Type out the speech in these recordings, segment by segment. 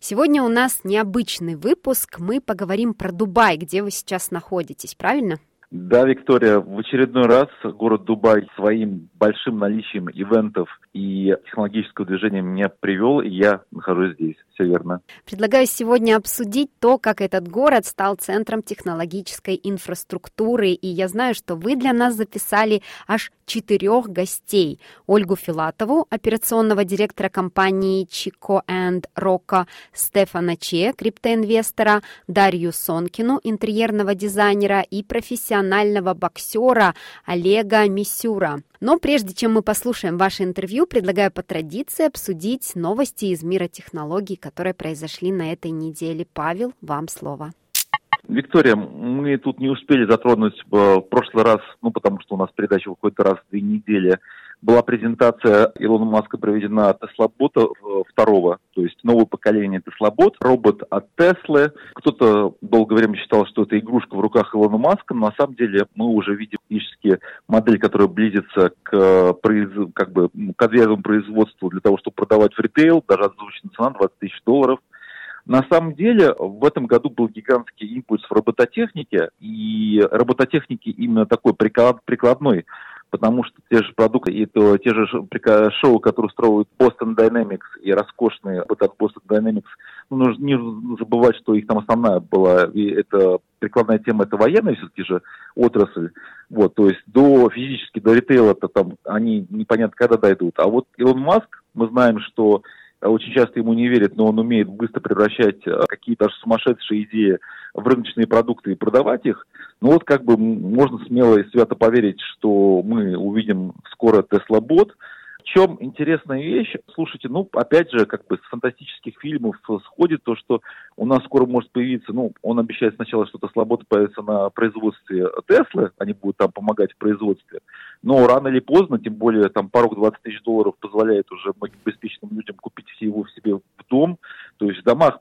Сегодня у нас необычный выпуск. Мы поговорим про Дубай, где вы сейчас находитесь, правильно? Да, Виктория, в очередной раз город Дубай своим большим наличием ивентов и технологического движения меня привел, и я нахожусь здесь. Все верно. Предлагаю сегодня обсудить то, как этот город стал центром технологической инфраструктуры. И я знаю, что вы для нас записали аж четырех гостей. Ольгу Филатову, операционного директора компании Чико энд Рока, Стефана Че, криптоинвестора, Дарью Сонкину, интерьерного дизайнера и профессионального боксера Олега Мисюра. Но прежде чем мы послушаем ваше интервью, предлагаю по традиции обсудить новости из мира технологий, которые произошли на этой неделе. Павел, вам слово. Виктория, мы тут не успели затронуть в прошлый раз, ну, потому что у нас передача выходит раз в две недели, была презентация Илона Маска проведена Теслобота э, второго, то есть новое поколение Теслобот, робот от Теслы. Кто-то долгое время считал, что это игрушка в руках Илона Маска, но на самом деле мы уже видим фактически модель, которая близится к, как бы, к отвязанному производству для того, чтобы продавать в ритейл, даже озвучена цена 20 тысяч долларов. На самом деле в этом году был гигантский импульс в робототехнике, и робототехники именно такой приклад, прикладной потому что те же продукты и то, те же шоу, которые устраивают Boston Dynamics и роскошные вот от Boston Dynamics, ну, нужно не забывать, что их там основная была, и это прикладная тема, это военная все-таки же отрасль, вот, то есть до физически, до ритейла-то там они непонятно когда дойдут, а вот Илон Маск, мы знаем, что очень часто ему не верят, но он умеет быстро превращать э, какие-то даже сумасшедшие идеи в рыночные продукты и продавать их. Ну вот как бы можно смело и свято поверить, что мы увидим скоро Tesla Bot, чем интересная вещь, слушайте, ну, опять же, как бы с фантастических фильмов сходит то, что у нас скоро может появиться, ну, он обещает сначала, что Теслобот появится на производстве Теслы, они будут там помогать в производстве, но рано или поздно, тем более там порог 20 тысяч долларов позволяет уже многим беспечным людям купить все его в себе в дом, то есть в домах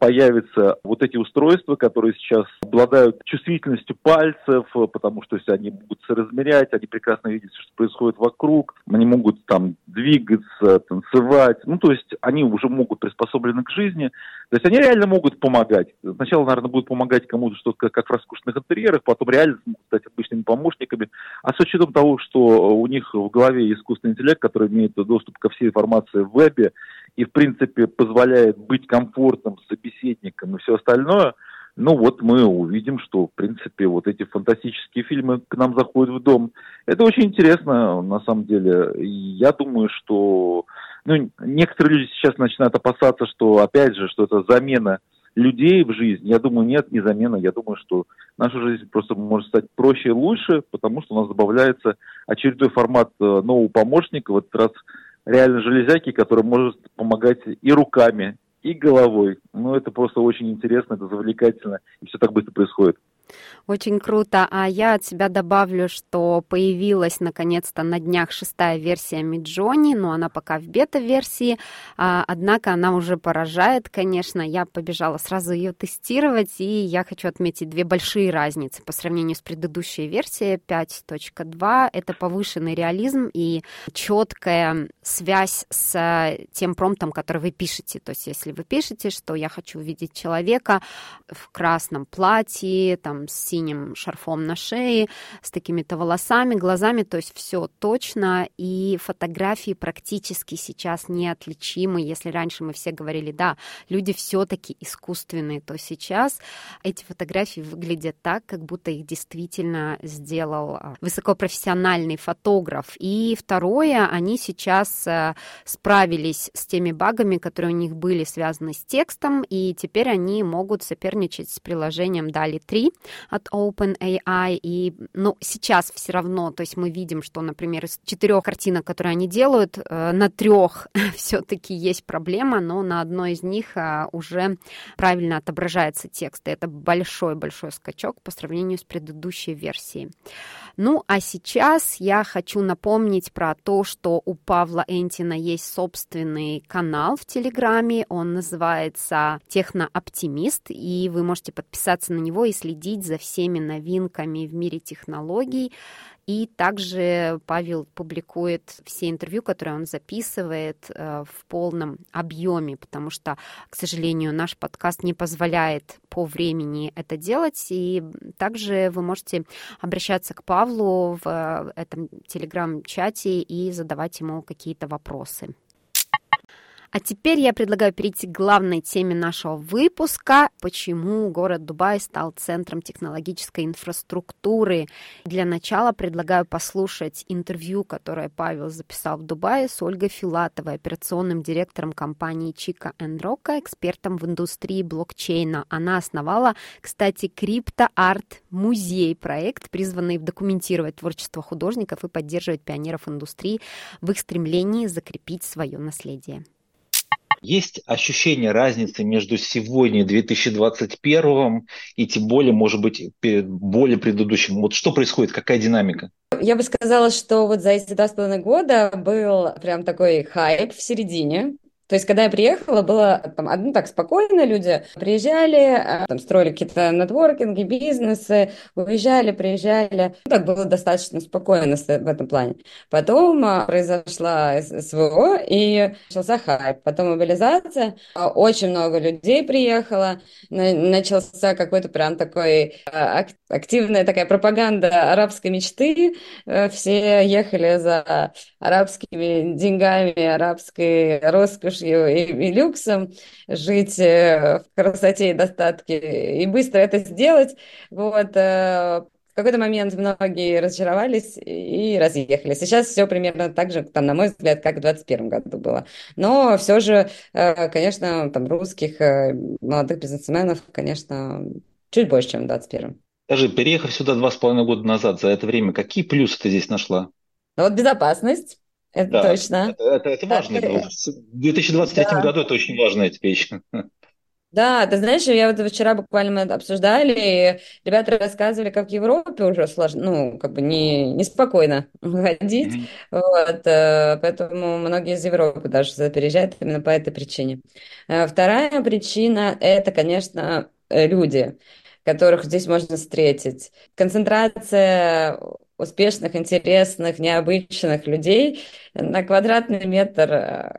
появятся вот эти устройства, которые сейчас обладают чувствительностью пальцев, потому что если они могут соразмерять, они прекрасно видят, что происходит вокруг, они могут там двигаться, танцевать, ну то есть они уже могут приспособлены к жизни, то есть они реально могут помогать. Сначала, наверное, будут помогать кому-то что-то как в роскошных интерьерах, потом реально смогут стать обычными помощниками, а с учетом того, что у них в голове искусственный интеллект, который имеет доступ ко всей информации в вебе, и, в принципе, позволяет быть комфортным собеседником и все остальное, ну вот мы увидим, что, в принципе, вот эти фантастические фильмы к нам заходят в дом. Это очень интересно, на самом деле. Я думаю, что ну, некоторые люди сейчас начинают опасаться, что, опять же, что это замена людей в жизни. Я думаю, нет, не замена. Я думаю, что наша жизнь просто может стать проще и лучше, потому что у нас добавляется очередной формат э, нового помощника. В этот раз реально железяки, который может помогать и руками, и головой. Ну, это просто очень интересно, это завлекательно, и все так быстро происходит. Очень круто. А я от себя добавлю, что появилась наконец-то на днях шестая версия Миджони, но она пока в бета-версии, а, однако она уже поражает, конечно. Я побежала сразу ее тестировать, и я хочу отметить две большие разницы по сравнению с предыдущей версией 5.2. Это повышенный реализм и четкая связь с тем промптом, который вы пишете. То есть если вы пишете, что я хочу увидеть человека в красном платье, там, с синим шарфом на шее, с такими-то волосами, глазами, то есть все точно, и фотографии практически сейчас неотличимы. Если раньше мы все говорили, да, люди все-таки искусственные, то сейчас эти фотографии выглядят так, как будто их действительно сделал а, высокопрофессиональный фотограф. И второе, они сейчас э, справились с теми багами, которые у них были связаны с текстом, и теперь они могут соперничать с приложением DALI 3 от OpenAI. И, ну, сейчас все равно, то есть мы видим, что, например, из четырех картинок, которые они делают, э, на трех все-таки есть проблема, но на одной из них э, уже правильно отображается текст. И это большой-большой скачок по сравнению с предыдущей версией. Ну, а сейчас я хочу напомнить про то, что у Павла Энтина есть собственный канал в Телеграме. Он называется «Технооптимист», и вы можете подписаться на него и следить за всеми новинками в мире технологий. И также Павел публикует все интервью, которые он записывает э, в полном объеме, потому что, к сожалению, наш подкаст не позволяет по времени это делать. И также вы можете обращаться к Павлу в э, этом телеграм-чате и задавать ему какие-то вопросы. А теперь я предлагаю перейти к главной теме нашего выпуска. Почему город Дубай стал центром технологической инфраструктуры? Для начала предлагаю послушать интервью, которое Павел записал в Дубае с Ольгой Филатовой, операционным директором компании Чика Рока, экспертом в индустрии блокчейна. Она основала, кстати, крипто-арт музей, проект, призванный документировать творчество художников и поддерживать пионеров индустрии в их стремлении закрепить свое наследие. Есть ощущение разницы между сегодня 2021 и тем более, может быть, более предыдущим? Вот что происходит, какая динамика? Я бы сказала, что вот за эти два с половиной года был прям такой хайп в середине, то есть, когда я приехала, было там, ну, так спокойно, люди приезжали, а, там, строили какие-то нетворкинги, бизнесы, уезжали, приезжали. Ну, так было достаточно спокойно в этом плане. Потом а, произошла СВО, и начался хайп. Потом мобилизация, а, очень много людей приехало, начался какой-то прям такой активная такая пропаганда арабской мечты. Э, все ехали за арабскими деньгами, арабской роскошью, роскошью и, и люксом, жить э, в красоте и достатке и быстро это сделать. Вот, э, в какой-то момент многие разочаровались и разъехались. Сейчас все примерно так же, там, на мой взгляд, как в 2021 году было. Но все же, э, конечно, там русских молодых бизнесменов, конечно, чуть больше, чем в 2021. Скажи, переехав сюда два с половиной года назад, за это время, какие плюсы ты здесь нашла? Ну, вот безопасность, это да, точно. Это, это, это важно. Это... В 2023 да. году это очень важная вещь. Да, ты знаешь, я вот вчера буквально обсуждали, и ребята рассказывали, как в Европе уже сложно, ну, как бы не, неспокойно ходить, mm-hmm. вот, э, поэтому многие из Европы даже переезжают именно по этой причине. Э, вторая причина – это, конечно, э, люди, которых здесь можно встретить. Концентрация успешных, интересных, необычных людей на квадратный метр э,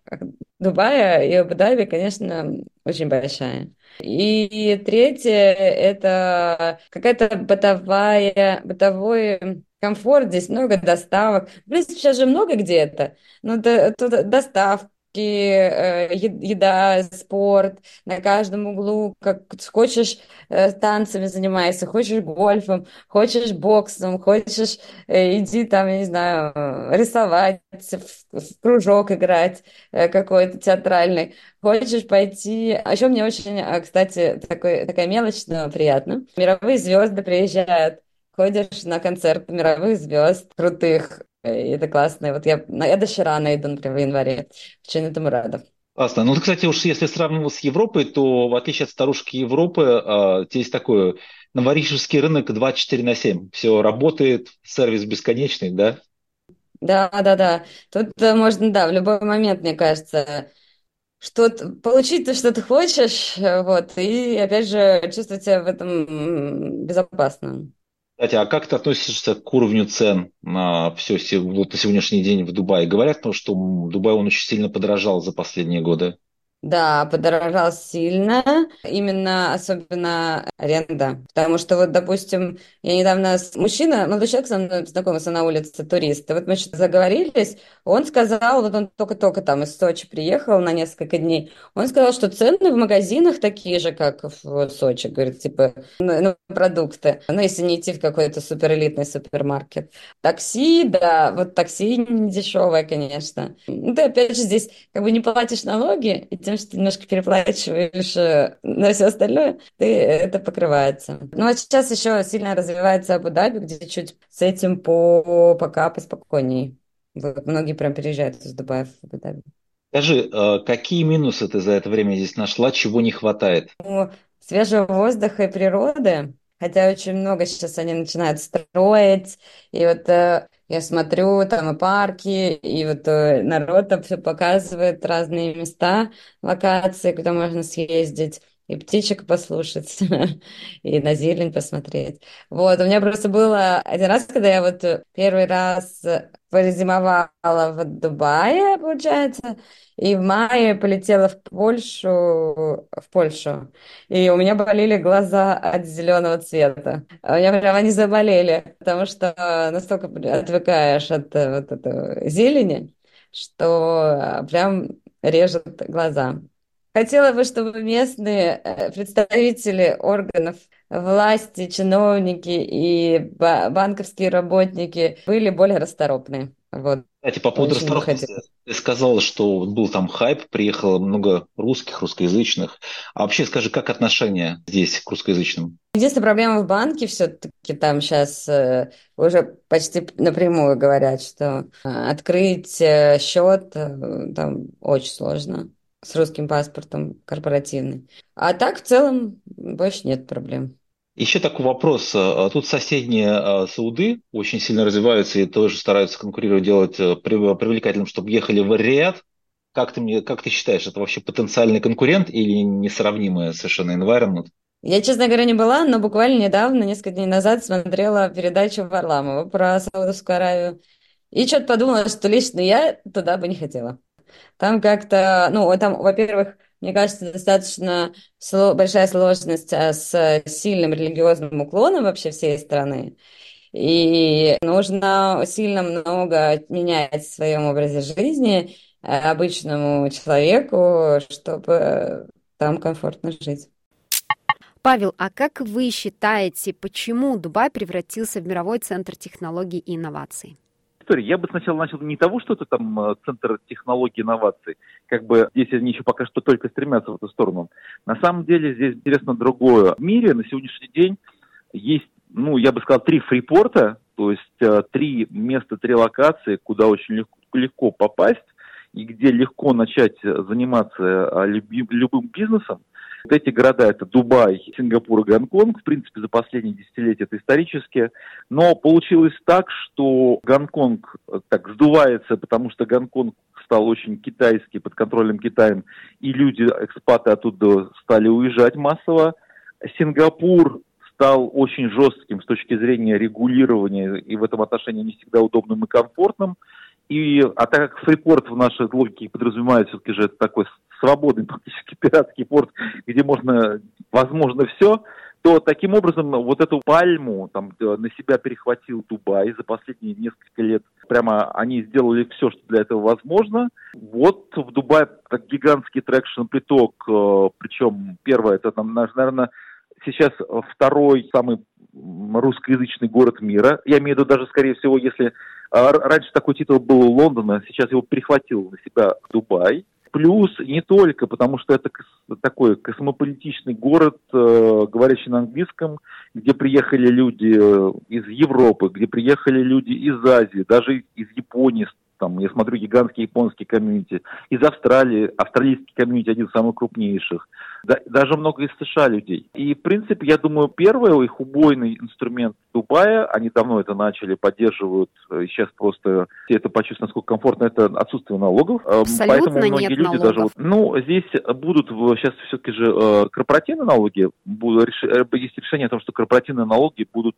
Дубая и Абу-Даби, конечно, очень большая. И третье – это какая-то бытовая, бытовой комфорт, здесь много доставок. В принципе, сейчас же много где это. Но тут доставка, Э, еда, спорт, на каждом углу, как хочешь э, танцами занимайся, хочешь гольфом, хочешь боксом, хочешь э, иди там, я не знаю, рисовать, в кружок играть какой-то театральный, хочешь пойти... А еще мне очень, кстати, такой, такая мелочь, но приятно. Мировые звезды приезжают ходишь на концерт мировых звезд крутых, и это классно. вот я, я до Ширана иду, например, в январе. Очень этому рада. Классно. Ну, кстати, уж если сравнивать с Европой, то в отличие от старушки Европы, э, здесь такой новорижский рынок 24 на 7. Все работает, сервис бесконечный, да? Да, да, да. Тут э, можно, да, в любой момент, мне кажется, что-то получить то, что ты хочешь, вот, и опять же чувствовать себя в этом безопасно. Кстати, а как ты относишься к уровню цен на все вот на сегодняшний день в Дубае? Говорят, ну, что Дубай он очень сильно подорожал за последние годы. Да, подорожал сильно, именно особенно аренда. Потому что вот, допустим, я недавно, с... мужчина, молодой человек со мной знакомился на улице, турист, вот мы что-то заговорились, он сказал, вот он только-только там из Сочи приехал на несколько дней, он сказал, что цены в магазинах такие же, как в Сочи, говорит, типа, на продукты, ну, если не идти в какой-то суперэлитный супермаркет. Такси, да, вот такси не дешевое, конечно. Ну, ты опять же здесь как бы не платишь налоги, и тем, что ты немножко переплачиваешь э, на все остальное, ты, это покрывается. Ну, а сейчас еще сильно развивается Абу-Даби, где чуть с этим по, пока поспокойней. Вот, многие прям переезжают из Дубая в Абу-Даби. Скажи, а какие минусы ты за это время здесь нашла, чего не хватает? Ну, свежего воздуха и природы, хотя очень много сейчас они начинают строить, и вот э, я смотрю, там и парки, и вот э, народ там все показывает, разные места, локации, куда можно съездить, и птичек послушать, и на зелень посмотреть. Вот, у меня просто было один раз, когда я вот первый раз позимовала в Дубае, получается, и в мае полетела в Польшу, в Польшу. И у меня болели глаза от зеленого цвета. У меня прямо они заболели, потому что настолько отвыкаешь от э, вот этого зелени, что прям режет глаза. Хотела бы, чтобы местные э, представители органов власти, чиновники и банковские работники были более расторопны. Вот. Кстати, по поводу Очень расторопности, ты сказала, что был там хайп, приехало много русских, русскоязычных. А вообще скажи, как отношение здесь к русскоязычным? Единственная проблема в банке все-таки там сейчас э, уже почти напрямую говорят, что э, открыть счет там очень сложно с русским паспортом корпоративный. А так в целом больше нет проблем. Еще такой вопрос. А тут соседние а, Сауды очень сильно развиваются и тоже стараются конкурировать, делать э, привлекательным, чтобы ехали в Риад. Как ты, мне, как ты считаешь, это вообще потенциальный конкурент или несравнимый совершенно environment? Я, честно говоря, не была, но буквально недавно, несколько дней назад, смотрела передачу Варламова про Саудовскую Аравию. И что-то подумала, что лично я туда бы не хотела. Там как-то, ну, там, во-первых, мне кажется, достаточно большая сложность а, с сильным религиозным уклоном вообще всей страны. И нужно сильно много менять в своем образе жизни э, обычному человеку, чтобы там комфортно жить. Павел, а как вы считаете, почему Дубай превратился в мировой центр технологий и инноваций? История. Я бы сначала начал не того, что это там э, центр технологий инноваций, как бы здесь они еще пока что только стремятся в эту сторону. На самом деле здесь интересно другое. В мире на сегодняшний день есть, ну, я бы сказал, три фрипорта, то есть э, три места, три локации, куда очень легко, легко попасть и где легко начать заниматься э, любым бизнесом. Вот эти города это Дубай, Сингапур и Гонконг. В принципе, за последние десятилетия это исторически. Но получилось так, что Гонконг э, так сдувается, потому что Гонконг стал очень китайский, под контролем Китаем, и люди, экспаты оттуда стали уезжать массово. Сингапур стал очень жестким с точки зрения регулирования и в этом отношении не всегда удобным и комфортным. И, а так как фрипорт в нашей логике подразумевает все-таки же это такой свободный практически пиратский порт, где можно, возможно, все, то таким образом вот эту пальму там, э, на себя перехватил Дубай за последние несколько лет. Прямо они сделали все, что для этого возможно. Вот в Дубае так гигантский traction, приток, э, причем первое, это там, наверное, сейчас второй самый русскоязычный город мира. Я имею в виду даже, скорее всего, если а, раньше такой титул был у Лондона, сейчас его перехватил на себя Дубай. Плюс не только, потому что это такой космополитичный город, э, говорящий на английском, где приехали люди э, из Европы, где приехали люди из Азии, даже из Японии, там, я смотрю гигантские японские комьюнити, из Австралии, австралийский комьюнити один из самых крупнейших, да, даже много из США людей. И, в принципе, я думаю, первый их убойный инструмент Дубая, они давно это начали, поддерживают, э, сейчас просто все это почувствуют, насколько комфортно, это отсутствие налогов. Эм, Абсолютно Поэтому многие нет люди налогов. даже... Вот, ну, здесь будут сейчас все-таки же э, корпоративные налоги, есть решение о том, что корпоративные налоги будут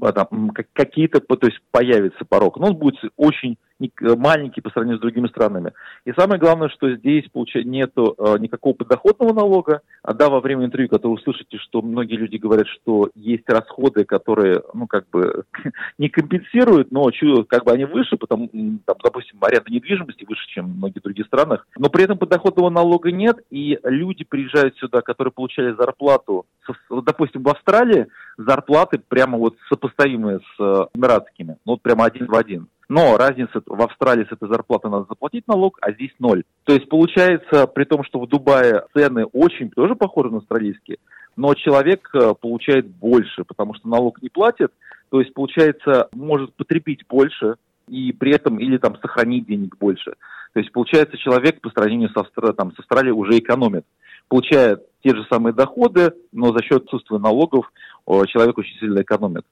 там, какие-то, то есть появится порог, но он будет очень маленький по сравнению с другими странами. И самое главное, что здесь нету э, никакого подоходного налога. А да, во время интервью, когда вы услышите, что многие люди говорят, что есть расходы, которые, ну, как бы не компенсируют, но как бы они выше, потому, там, допустим, аренда недвижимости выше, чем в многих других странах. Но при этом подоходного налога нет, и люди приезжают сюда, которые получали зарплату, допустим, в Австралии зарплаты прямо вот сопоставимые с э, эмиратскими, ну, вот прямо один в один. Но разница в Австралии с этой зарплаты надо заплатить налог, а здесь ноль. То есть получается, при том, что в Дубае цены очень тоже похожи на австралийские, но человек э, получает больше, потому что налог не платит, то есть получается, может потребить больше и при этом или там сохранить денег больше. То есть получается, человек по сравнению с, Австра... там, с Австралией уже экономит, получает те же самые доходы, но за счет отсутствия налогов человек очень сильно экономит.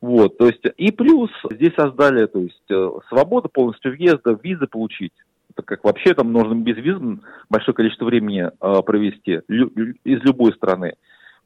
Вот, то есть, и плюс здесь создали, то есть, э, свободу полностью въезда, визы получить. Так как вообще там нужно без виз большое количество времени э, провести лю, из любой страны.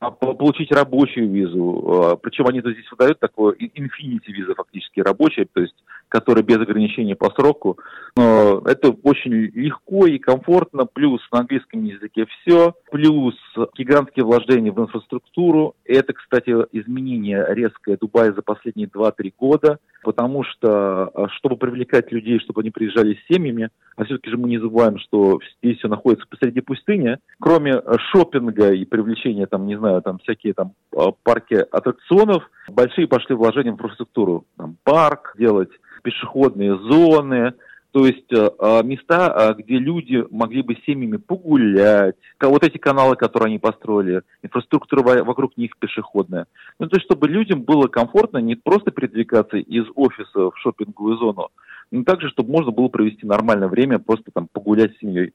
А получить рабочую визу, э, причем они то здесь выдают такое infinity виза фактически рабочая, то есть которая без ограничений по сроку. Но это очень легко и комфортно, плюс на английском языке все, плюс гигантские вложения в инфраструктуру. Это, кстати, изменение резкое Дубая за последние 2-3 года, потому что, а, чтобы привлекать людей, чтобы они приезжали с семьями, а все-таки же мы не забываем, что здесь все находится посреди пустыни, кроме а, шопинга и привлечения, там, не знаю, там всякие там а, парки аттракционов, большие пошли вложения в инфраструктуру. Там, парк делать, пешеходные зоны, то есть э, а, места, а, где люди могли бы с семьями погулять, вот эти каналы, которые они построили, инфраструктура вокруг них пешеходная. Ну, то есть, чтобы людям было комфортно не просто передвигаться из офиса в шопинговую зону, но также, чтобы можно было провести нормальное время, просто там погулять с семьей.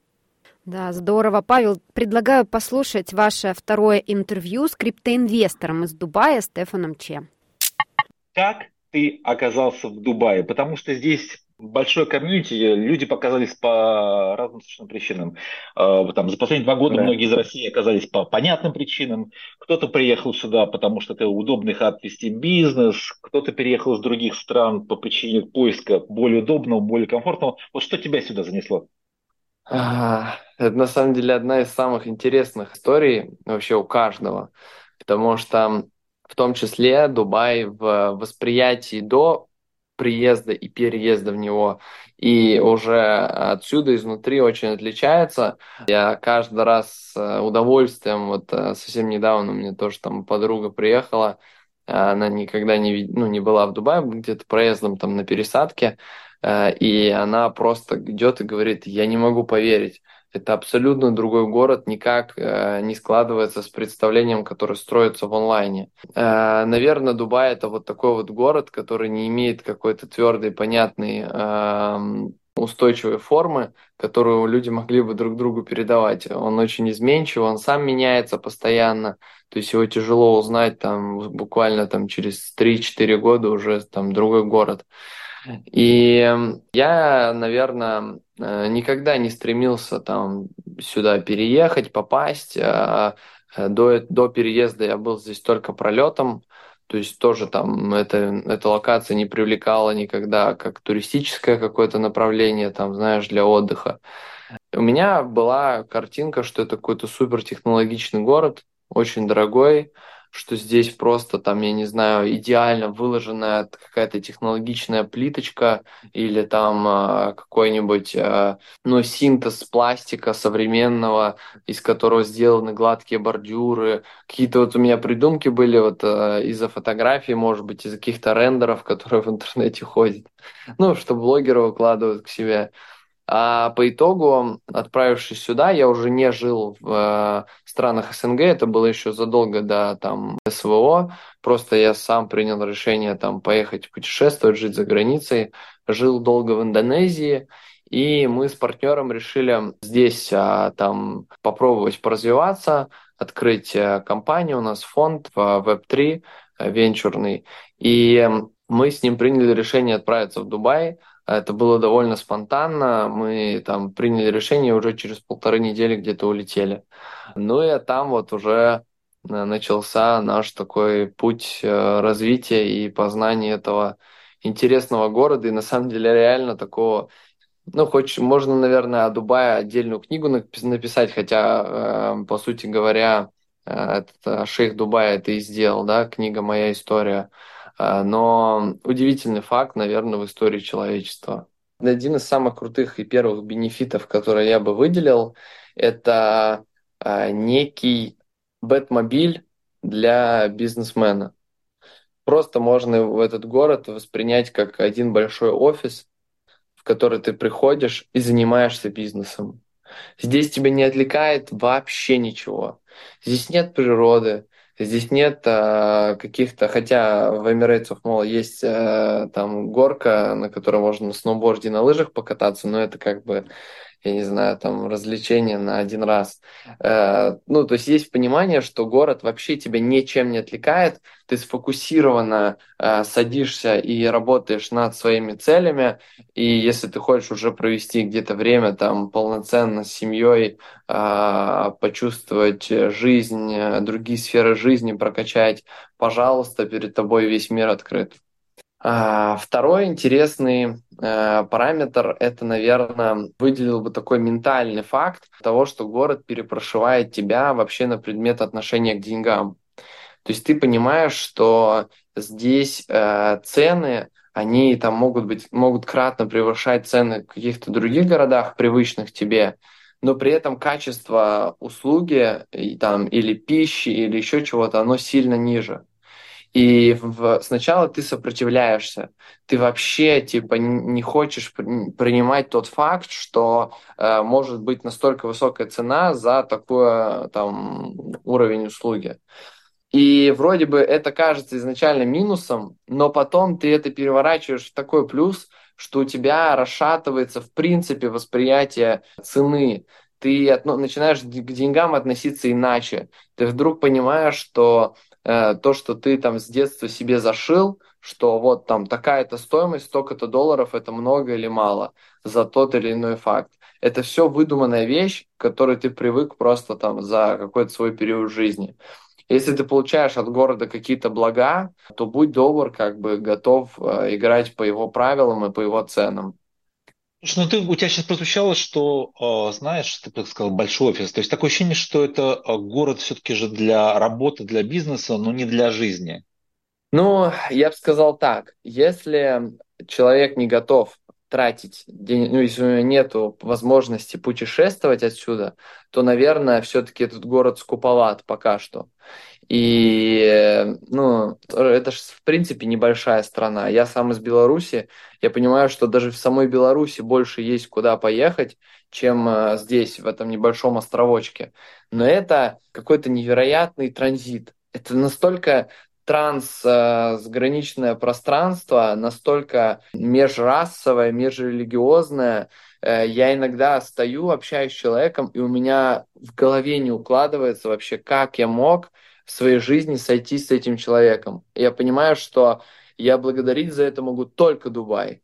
Да, здорово. Павел, предлагаю послушать ваше второе интервью с криптоинвестором из Дубая Стефаном Че. Как ты оказался в Дубае? Потому что здесь большой комьюнити, люди показались по разным совершенно причинам. А, там, за последние два года да. многие из России оказались по понятным причинам. Кто-то приехал сюда, потому что это удобный хаб вести бизнес, кто-то переехал из других стран по причине поиска более удобного, более комфортного. Вот что тебя сюда занесло? А, это на самом деле одна из самых интересных историй вообще у каждого, потому что в том числе Дубай в восприятии до приезда и переезда в него, и уже отсюда, изнутри очень отличается. Я каждый раз с удовольствием, вот э, совсем недавно у меня тоже там подруга приехала, она никогда не, ну, не была в Дубае, где-то проездом там на пересадке, э, и она просто идет и говорит, я не могу поверить, это абсолютно другой город, никак э, не складывается с представлением, которое строится в онлайне. Э, наверное, Дубай это вот такой вот город, который не имеет какой-то твердой, понятной, э, устойчивой формы, которую люди могли бы друг другу передавать. Он очень изменчив, он сам меняется постоянно, то есть его тяжело узнать там буквально там через 3-4 года уже там другой город. И я, наверное, э, никогда не стремился там сюда переехать, попасть. А, э, до, до переезда я был здесь только пролетом, то есть тоже там это, эта локация не привлекала никогда как туристическое какое-то направление, там, знаешь, для отдыха. У меня была картинка, что это какой-то супертехнологичный город, очень дорогой, что здесь просто там, я не знаю, идеально выложенная какая-то технологичная плиточка или там э, какой-нибудь, э, ну, синтез пластика современного, из которого сделаны гладкие бордюры. Какие-то вот у меня придумки были вот э, из-за фотографий, может быть, из каких-то рендеров, которые в интернете ходят. Ну, что блогеры выкладывают к себе. А по итогу, отправившись сюда, я уже не жил в э, странах СНГ, это было еще задолго до там СВО, просто я сам принял решение там поехать путешествовать, жить за границей, жил долго в Индонезии, и мы с партнером решили здесь а, там попробовать поразвиваться, открыть а, компанию, у нас фонд в Web3 а, венчурный, и мы с ним приняли решение отправиться в Дубай, это было довольно спонтанно. Мы там приняли решение, уже через полторы недели где-то улетели. Ну и там вот уже начался наш такой путь развития и познания этого интересного города и на самом деле реально такого ну, хочешь, можно, наверное, о Дубае отдельную книгу написать, хотя, э, по сути говоря, э, этот шейх Дубая это и сделал, да, книга «Моя история». Э, но удивительный факт, наверное, в истории человечества. Один из самых крутых и первых бенефитов, которые я бы выделил, это некий бэтмобиль для бизнесмена. Просто можно в этот город воспринять как один большой офис, в который ты приходишь и занимаешься бизнесом. Здесь тебя не отвлекает вообще ничего. Здесь нет природы, здесь нет а, каких-то, хотя в of Mall есть а, там горка, на которой можно на сноуборде на лыжах покататься, но это как бы я не знаю, там, развлечения на один раз. Э, ну, то есть есть понимание, что город вообще тебя ничем не отвлекает, ты сфокусированно э, садишься и работаешь над своими целями, и если ты хочешь уже провести где-то время там полноценно с семьей, э, почувствовать жизнь, другие сферы жизни прокачать, пожалуйста, перед тобой весь мир открыт. А, второй интересный э, параметр – это, наверное, выделил бы такой ментальный факт того, что город перепрошивает тебя вообще на предмет отношения к деньгам. То есть ты понимаешь, что здесь э, цены, они там могут быть, могут кратно превышать цены в каких-то других городах, привычных тебе, но при этом качество услуги и, там, или пищи, или еще чего-то, оно сильно ниже. И в, сначала ты сопротивляешься, ты вообще типа не хочешь принимать тот факт, что э, может быть настолько высокая цена за такой там уровень услуги. И вроде бы это кажется изначально минусом, но потом ты это переворачиваешь в такой плюс, что у тебя расшатывается в принципе восприятие цены. Ты от, ну, начинаешь к деньгам относиться иначе. Ты вдруг понимаешь, что то, что ты там с детства себе зашил, что вот там такая-то стоимость, столько-то долларов, это много или мало за тот или иной факт. Это все выдуманная вещь, к которой ты привык просто там за какой-то свой период жизни. Если ты получаешь от города какие-то блага, то будь добр, как бы готов э, играть по его правилам и по его ценам. Слушай, ну ты, у тебя сейчас прозвучало, что, э, знаешь, ты так сказал, большой офис. То есть такое ощущение, что это э, город все-таки же для работы, для бизнеса, но не для жизни. Ну, я бы сказал так. Если человек не готов тратить деньги, ну, если у него нет возможности путешествовать отсюда, то, наверное, все-таки этот город скуповат пока что. И, ну, это же, в принципе, небольшая страна. Я сам из Беларуси, я понимаю, что даже в самой Беларуси больше есть куда поехать, чем э, здесь, в этом небольшом островочке. Но это какой-то невероятный транзит. Это настолько трансграничное пространство, настолько межрасовое, межрелигиозное. Э, я иногда стою, общаюсь с человеком, и у меня в голове не укладывается вообще, как я мог в своей жизни сойтись с этим человеком. Я понимаю, что я благодарить за это могу только Дубай.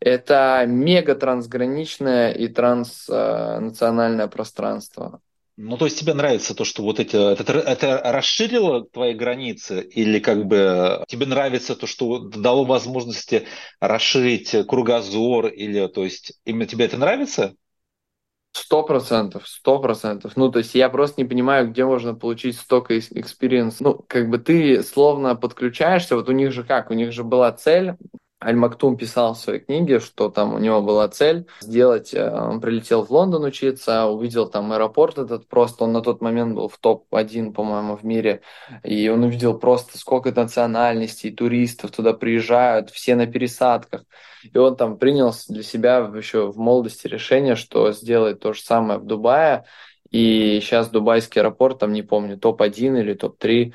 Это мега трансграничное и транснациональное пространство. Ну, то есть тебе нравится то, что вот это, это, это расширило твои границы, или как бы тебе нравится то, что дало возможности расширить кругозор, или то есть именно тебе это нравится? Сто процентов, сто процентов. Ну, то есть я просто не понимаю, где можно получить столько experience. Ну, как бы ты словно подключаешься, вот у них же как, у них же была цель Аль-Мактум писал в своей книге, что там у него была цель сделать, э, он прилетел в Лондон учиться, увидел там аэропорт этот просто, он на тот момент был в топ-1, по-моему, в мире, и он увидел просто сколько национальностей, туристов туда приезжают, все на пересадках, и он там принял для себя еще в молодости решение, что сделает то же самое в Дубае, и сейчас дубайский аэропорт, там не помню, топ-1 или топ-3.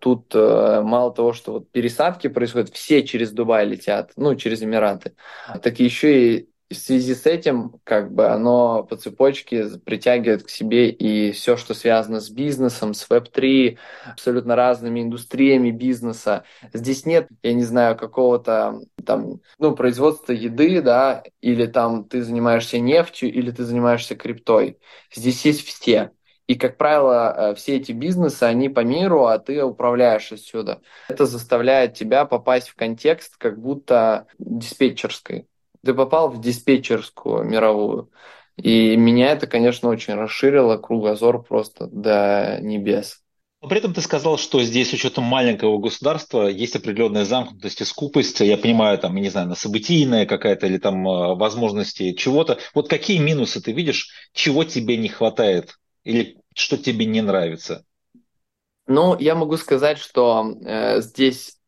Тут э, мало того, что вот пересадки происходят, все через Дубай летят, ну, через Эмираты, так еще и в связи с этим, как бы оно по цепочке притягивает к себе и все, что связано с бизнесом, с Web3, абсолютно разными индустриями бизнеса. Здесь нет, я не знаю, какого-то там, ну, производства еды, да, или там ты занимаешься нефтью, или ты занимаешься криптой. Здесь есть все. И, как правило, э, все эти бизнесы, они по миру, а ты управляешь отсюда. Это заставляет тебя попасть в контекст как будто диспетчерской. Ты попал в диспетчерскую мировую. И меня это, конечно, очень расширило кругозор просто до небес. Но при этом ты сказал, что здесь с учетом маленького государства есть определенная замкнутость и скупость. Я понимаю, там, не знаю, на событийная какая-то или там э, возможности чего-то. Вот какие минусы ты видишь, чего тебе не хватает или что тебе не нравится? Ну, я могу сказать, что э, здесь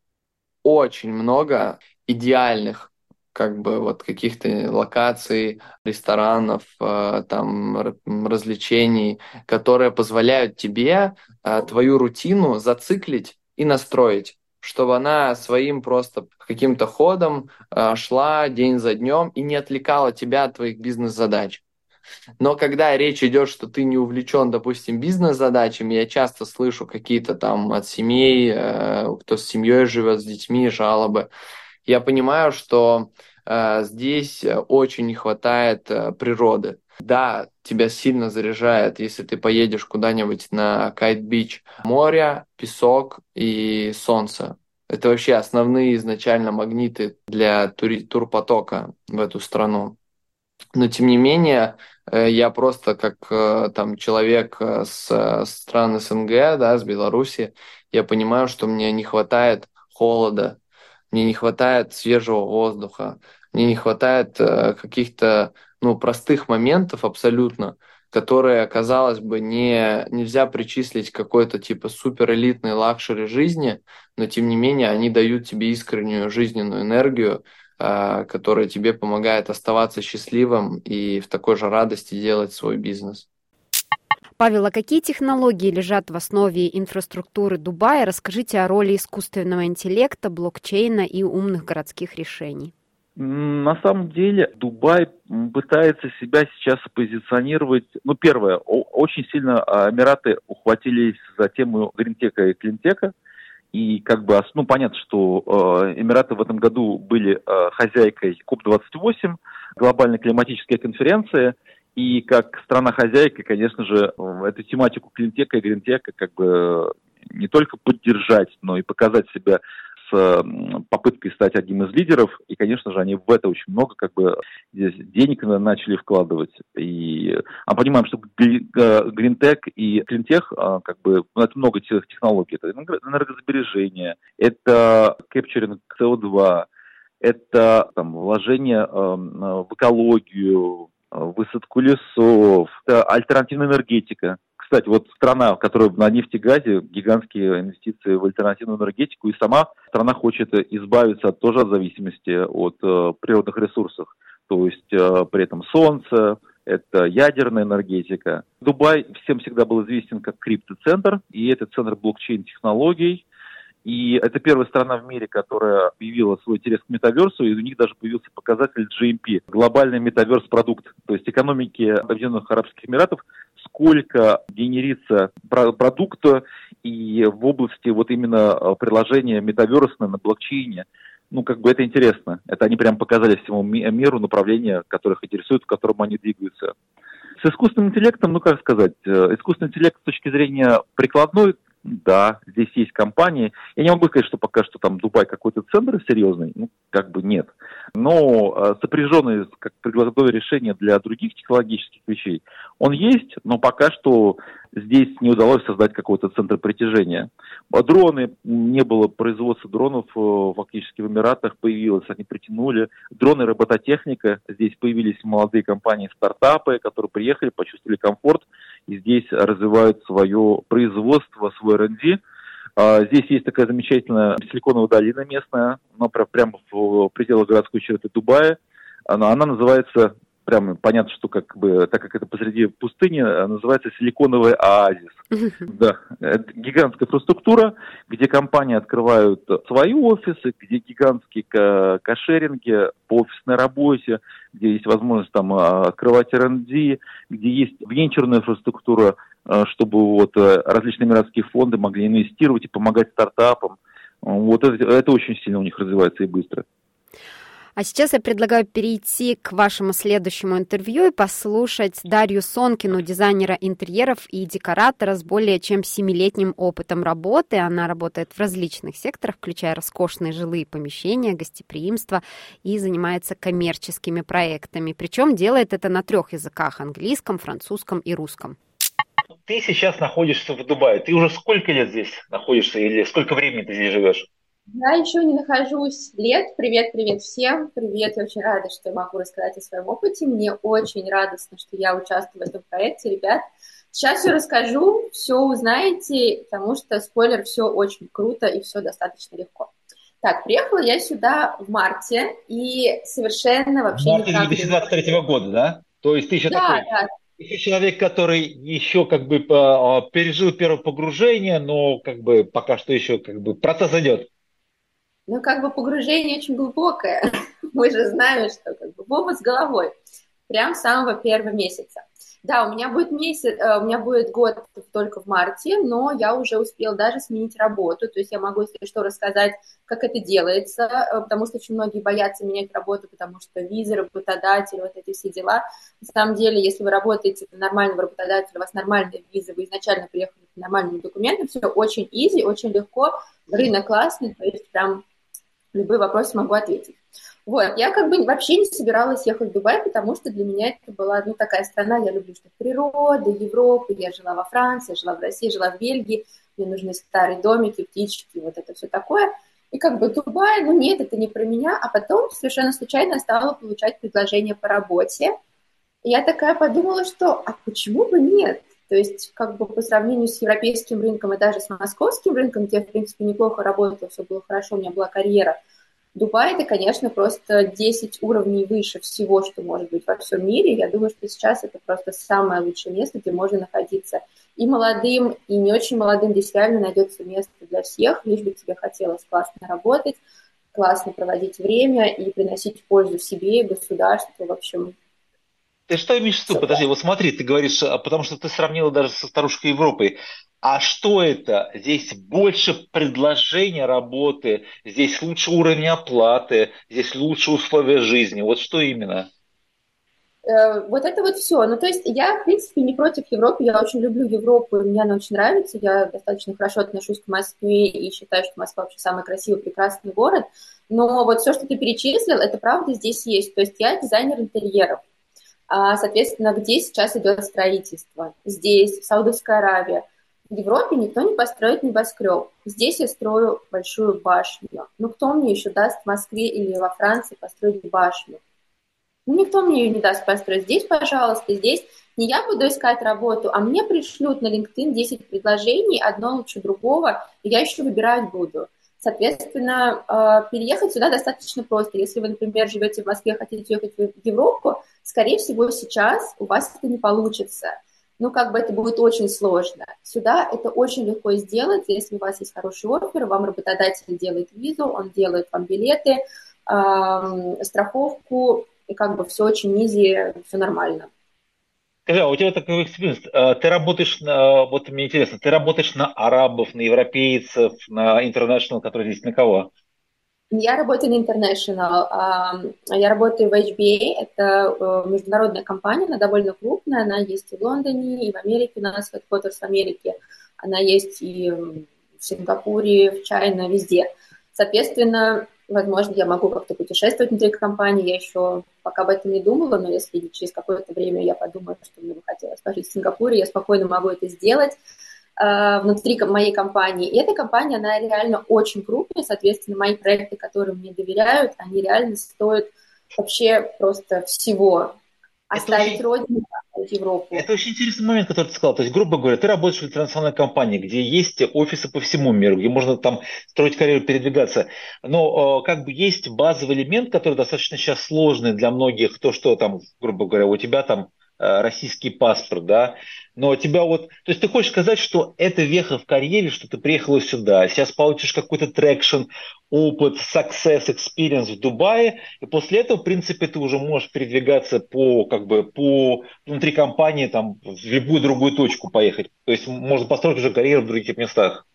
очень много идеальных как бы вот каких-то локаций, ресторанов, э, там развлечений, которые позволяют тебе э, твою рутину зациклить и настроить чтобы она своим просто каким-то ходом э, шла день за днем и не отвлекала тебя от твоих бизнес-задач. Но когда речь идет, что ты не увлечен, допустим, бизнес-задачами, я часто слышу какие-то там от семей, кто с семьей живет, с детьми, жалобы. Я понимаю, что Э, здесь э, очень не хватает э, природы. Да, тебя сильно заряжает, если ты поедешь куда-нибудь на Кайт-Бич. Море, песок и солнце. Это вообще основные изначально магниты для тури- турпотока в эту страну. Но тем не менее, я просто как там человек с стран СНГ, да, с Беларуси, я понимаю, что мне не хватает холода, мне не хватает свежего воздуха, мне не хватает э, каких-то ну, простых моментов абсолютно, которые, казалось бы, не, нельзя причислить какой-то типа суперэлитной luxury жизни, но тем не менее они дают тебе искреннюю жизненную энергию, э, которая тебе помогает оставаться счастливым и в такой же радости делать свой бизнес. Павел, а какие технологии лежат в основе инфраструктуры Дубая? Расскажите о роли искусственного интеллекта, блокчейна и умных городских решений. На самом деле Дубай пытается себя сейчас позиционировать, ну, первое, очень сильно а, Эмираты ухватились за тему гринтека и клинтека, и как бы, ну, понятно, что э, Эмираты в этом году были э, хозяйкой КОП-28, глобальной климатической конференции, и как страна-хозяйка, конечно же, эту тематику cleantech а и greentech а как бы не только поддержать, но и показать себя с попыткой стать одним из лидеров, и, конечно же, они в это очень много как бы здесь денег начали вкладывать. И а понимаем, что Greentech и Cleantech, а, как бы, ну, это много технологий. Это энергосбережение, это capturing CO2, это там, вложение э, в экологию, высадку лесов, это альтернативная энергетика. Кстати, вот страна, которая на нефтегазе, гигантские инвестиции в альтернативную энергетику, и сама страна хочет избавиться тоже от зависимости от э, природных ресурсов. То есть э, при этом солнце, это ядерная энергетика. Дубай всем всегда был известен как криптоцентр, и это центр блокчейн-технологий. И это первая страна в мире, которая объявила свой интерес к метаверсу, и у них даже появился показатель GMP, глобальный метаверс-продукт. То есть экономики Объединенных Арабских Эмиратов сколько генерится продукта и в области вот именно э, приложения метаверса на блокчейне. Ну, как бы это интересно. Это они прям показали всему миру направление, которых интересует, в котором они двигаются. С искусственным интеллектом, ну, как сказать, э, искусственный интеллект с точки зрения прикладной да, здесь есть компании. Я не могу сказать, что пока что там Дубай какой-то центр серьезный, ну, как бы нет. Но э, сопряженные как прикладное решение для других технологических вещей, он есть, но пока что здесь не удалось создать какой-то центр притяжения. Дроны, не было производства дронов э, фактически в Эмиратах, появилось, они притянули. Дроны, робототехника, здесь появились молодые компании, стартапы, которые приехали, почувствовали комфорт и здесь развивают свое производство, свой R&D. А, здесь есть такая замечательная силиконовая долина местная, но прямо в пределах городской черты Дубая. Она, она называется прямо понятно, что как бы, так как это посреди пустыни, э, называется силиконовый оазис. Да, это гигантская инфраструктура, где компании открывают свои офисы, где гигантские кошеринги по офисной работе, где есть возможность там а, открывать R&D, где есть венчурная инфраструктура, чтобы вот э, различные эмиратские фонды могли инвестировать и помогать стартапам. Вот это, это очень сильно у них развивается и быстро. А сейчас я предлагаю перейти к вашему следующему интервью и послушать Дарью Сонкину, дизайнера интерьеров и декоратора с более чем семилетним опытом работы. Она работает в различных секторах, включая роскошные жилые помещения, гостеприимство и занимается коммерческими проектами. Причем делает это на трех языках – английском, французском и русском. Ты сейчас находишься в Дубае. Ты уже сколько лет здесь находишься или сколько времени ты здесь живешь? Я еще не нахожусь лет. Привет, привет всем. Привет, я очень рада, что я могу рассказать о своем опыте. Мне очень радостно, что я участвую в этом проекте, ребят. Сейчас все расскажу, все узнаете, потому что, спойлер, все очень круто и все достаточно легко. Так, приехала я сюда в марте и совершенно вообще... В марте 2023 года, да? То есть ты еще да, такой... Да. Еще человек, который еще как бы а, пережил первое погружение, но как бы пока что еще как бы процесс идет. Ну, как бы погружение очень глубокое. Мы же знаем, что как бы в с головой. Прям с самого первого месяца. Да, у меня будет месяц, э, у меня будет год только в марте, но я уже успела даже сменить работу, то есть я могу, если что, рассказать, как это делается, э, потому что очень многие боятся менять работу, потому что визы, работодатель, вот эти все дела. На самом деле, если вы работаете на нормального работодателя, у вас нормальная виза, вы изначально приехали с нормальными документами, все очень изи, очень легко, рынок классный, то есть прям любые вопросы могу ответить. Вот, я как бы вообще не собиралась ехать в Дубай, потому что для меня это была, ну, такая страна, я люблю что природа, Европа, я жила во Франции, жила в России, жила в Бельгии, мне нужны старые домики, птички, вот это все такое. И как бы Дубай, ну нет, это не про меня, а потом совершенно случайно стала получать предложение по работе. И я такая подумала, что, а почему бы нет? То есть, как бы по сравнению с европейским рынком и даже с московским рынком, где в принципе, неплохо работала, все было хорошо, у меня была карьера, Дубай это, конечно, просто 10 уровней выше всего, что может быть во всем мире. Я думаю, что сейчас это просто самое лучшее место, где можно находиться и молодым, и не очень молодым. Здесь реально найдется место для всех, лишь бы тебе хотелось классно работать, классно проводить время и приносить пользу себе и государству. В общем, ты что имеешь в виду? Подожди, вот смотри, ты говоришь, а, потому что ты сравнила даже со старушкой Европой. А что это? Здесь больше предложения работы, здесь лучше уровень оплаты, здесь лучше условия жизни. Вот что именно? Э, вот это вот все. Ну, то есть я, в принципе, не против Европы, я очень люблю Европу, мне она очень нравится, я достаточно хорошо отношусь к Москве и считаю, что Москва вообще самый красивый, прекрасный город. Но вот все, что ты перечислил, это правда здесь есть. То есть я дизайнер интерьеров. А, соответственно, где сейчас идет строительство? Здесь, в Саудовской Аравии. В Европе никто не построит небоскреб. Здесь я строю большую башню. Ну, кто мне еще даст в Москве или во Франции построить башню? Ну, никто мне ее не даст построить. Здесь, пожалуйста, здесь не я буду искать работу, а мне пришлют на LinkedIn 10 предложений, одно лучше другого, и я еще выбирать буду. Соответственно, э, переехать сюда достаточно просто. Если вы, например, живете в Москве, хотите ехать в Европу, скорее всего, сейчас у вас это не получится. Ну, как бы это будет очень сложно. Сюда это очень легко сделать, если у вас есть хороший офер, вам работодатель делает визу, он делает вам билеты, э, страховку, и как бы все очень easy, все нормально. Скажи, а у тебя такой experience, а, ты работаешь, на, вот мне интересно, ты работаешь на арабов, на европейцев, на international, которые здесь на кого? Я работаю на International. Я работаю в HBA. Это э, международная компания, она довольно крупная. Она есть и в Лондоне, и в Америке. У нас headquarters в Америке. Она есть и в Сингапуре, в Чайна, везде. Соответственно, Возможно, я могу как-то путешествовать внутри компании. Я еще пока об этом не думала, но если через какое-то время я подумаю, что мне бы хотелось пожить в Сингапуре, я спокойно могу это сделать внутри моей компании. И эта компания, она реально очень крупная, соответственно, мои проекты, которые мне доверяют, они реально стоят вообще просто всего. Оставить очень... родину, Европу. Это очень интересный момент, который ты сказал. То есть, грубо говоря, ты работаешь в интернациональной компании, где есть офисы по всему миру, где можно там строить карьеру, передвигаться. Но э, как бы есть базовый элемент, который достаточно сейчас сложный для многих. То, что там, грубо говоря, у тебя там Э, российский паспорт, да, но тебя вот, то есть ты хочешь сказать, что это веха в карьере, что ты приехала сюда, сейчас получишь какой-то traction, опыт, success, experience в Дубае, и после этого, в принципе, ты уже можешь передвигаться по, как бы, по внутри компании, там, в любую другую точку поехать. То есть можно построить уже карьеру в других местах.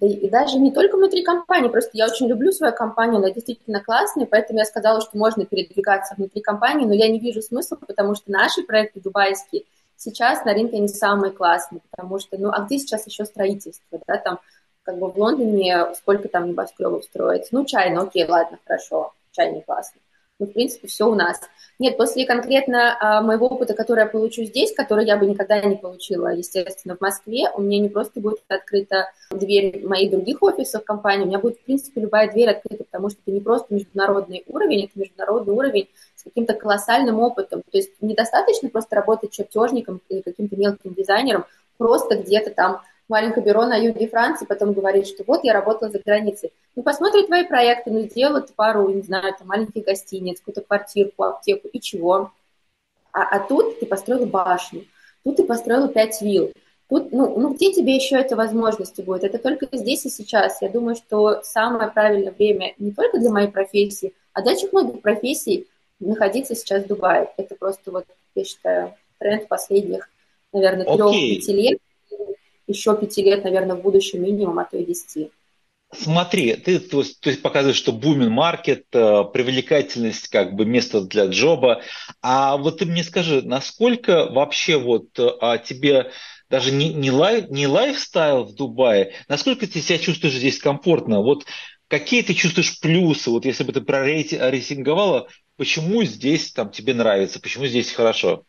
Да и даже не только внутри компании, просто я очень люблю свою компанию, она действительно классная, поэтому я сказала, что можно передвигаться внутри компании, но я не вижу смысла, потому что наши проекты дубайские сейчас на рынке они самые классные, потому что, ну, а где сейчас еще строительство, да, там, как бы в Лондоне сколько там небоскребов строится, ну, чайно, окей, ладно, хорошо, чайный классный ну, в принципе, все у нас. Нет, после конкретно а, моего опыта, который я получу здесь, который я бы никогда не получила, естественно, в Москве, у меня не просто будет открыта дверь моих других офисов компании, у меня будет, в принципе, любая дверь открыта, потому что это не просто международный уровень, это международный уровень с каким-то колоссальным опытом. То есть недостаточно просто работать чертежником или каким-то мелким дизайнером, просто где-то там маленькое бюро на юге Франции, потом говорит, что вот я работала за границей. Ну, посмотрит твои проекты, ну, сделают пару, не знаю, там, маленьких гостиниц, какую-то квартирку, аптеку, и чего? А, а тут ты построил башню, тут ты построил пять вилл, Тут, ну, ну, где тебе еще эта возможность будет? Это только здесь и сейчас. Я думаю, что самое правильное время не только для моей профессии, а для очень многих профессий находиться сейчас в Дубае. Это просто вот, я считаю, тренд последних, наверное, трех-пяти okay. лет еще пяти лет, наверное, в будущем минимум, а то и десяти. Смотри, ты то есть, то есть показываешь, что бумен маркет, э, привлекательность, как бы место для джоба. А вот ты мне скажи, насколько вообще вот а, тебе даже не, не, лайф, не лайфстайл в Дубае, насколько ты себя чувствуешь здесь комфортно? Вот какие ты чувствуешь плюсы? Вот если бы ты прорейтинговала, почему здесь там тебе нравится, почему здесь хорошо?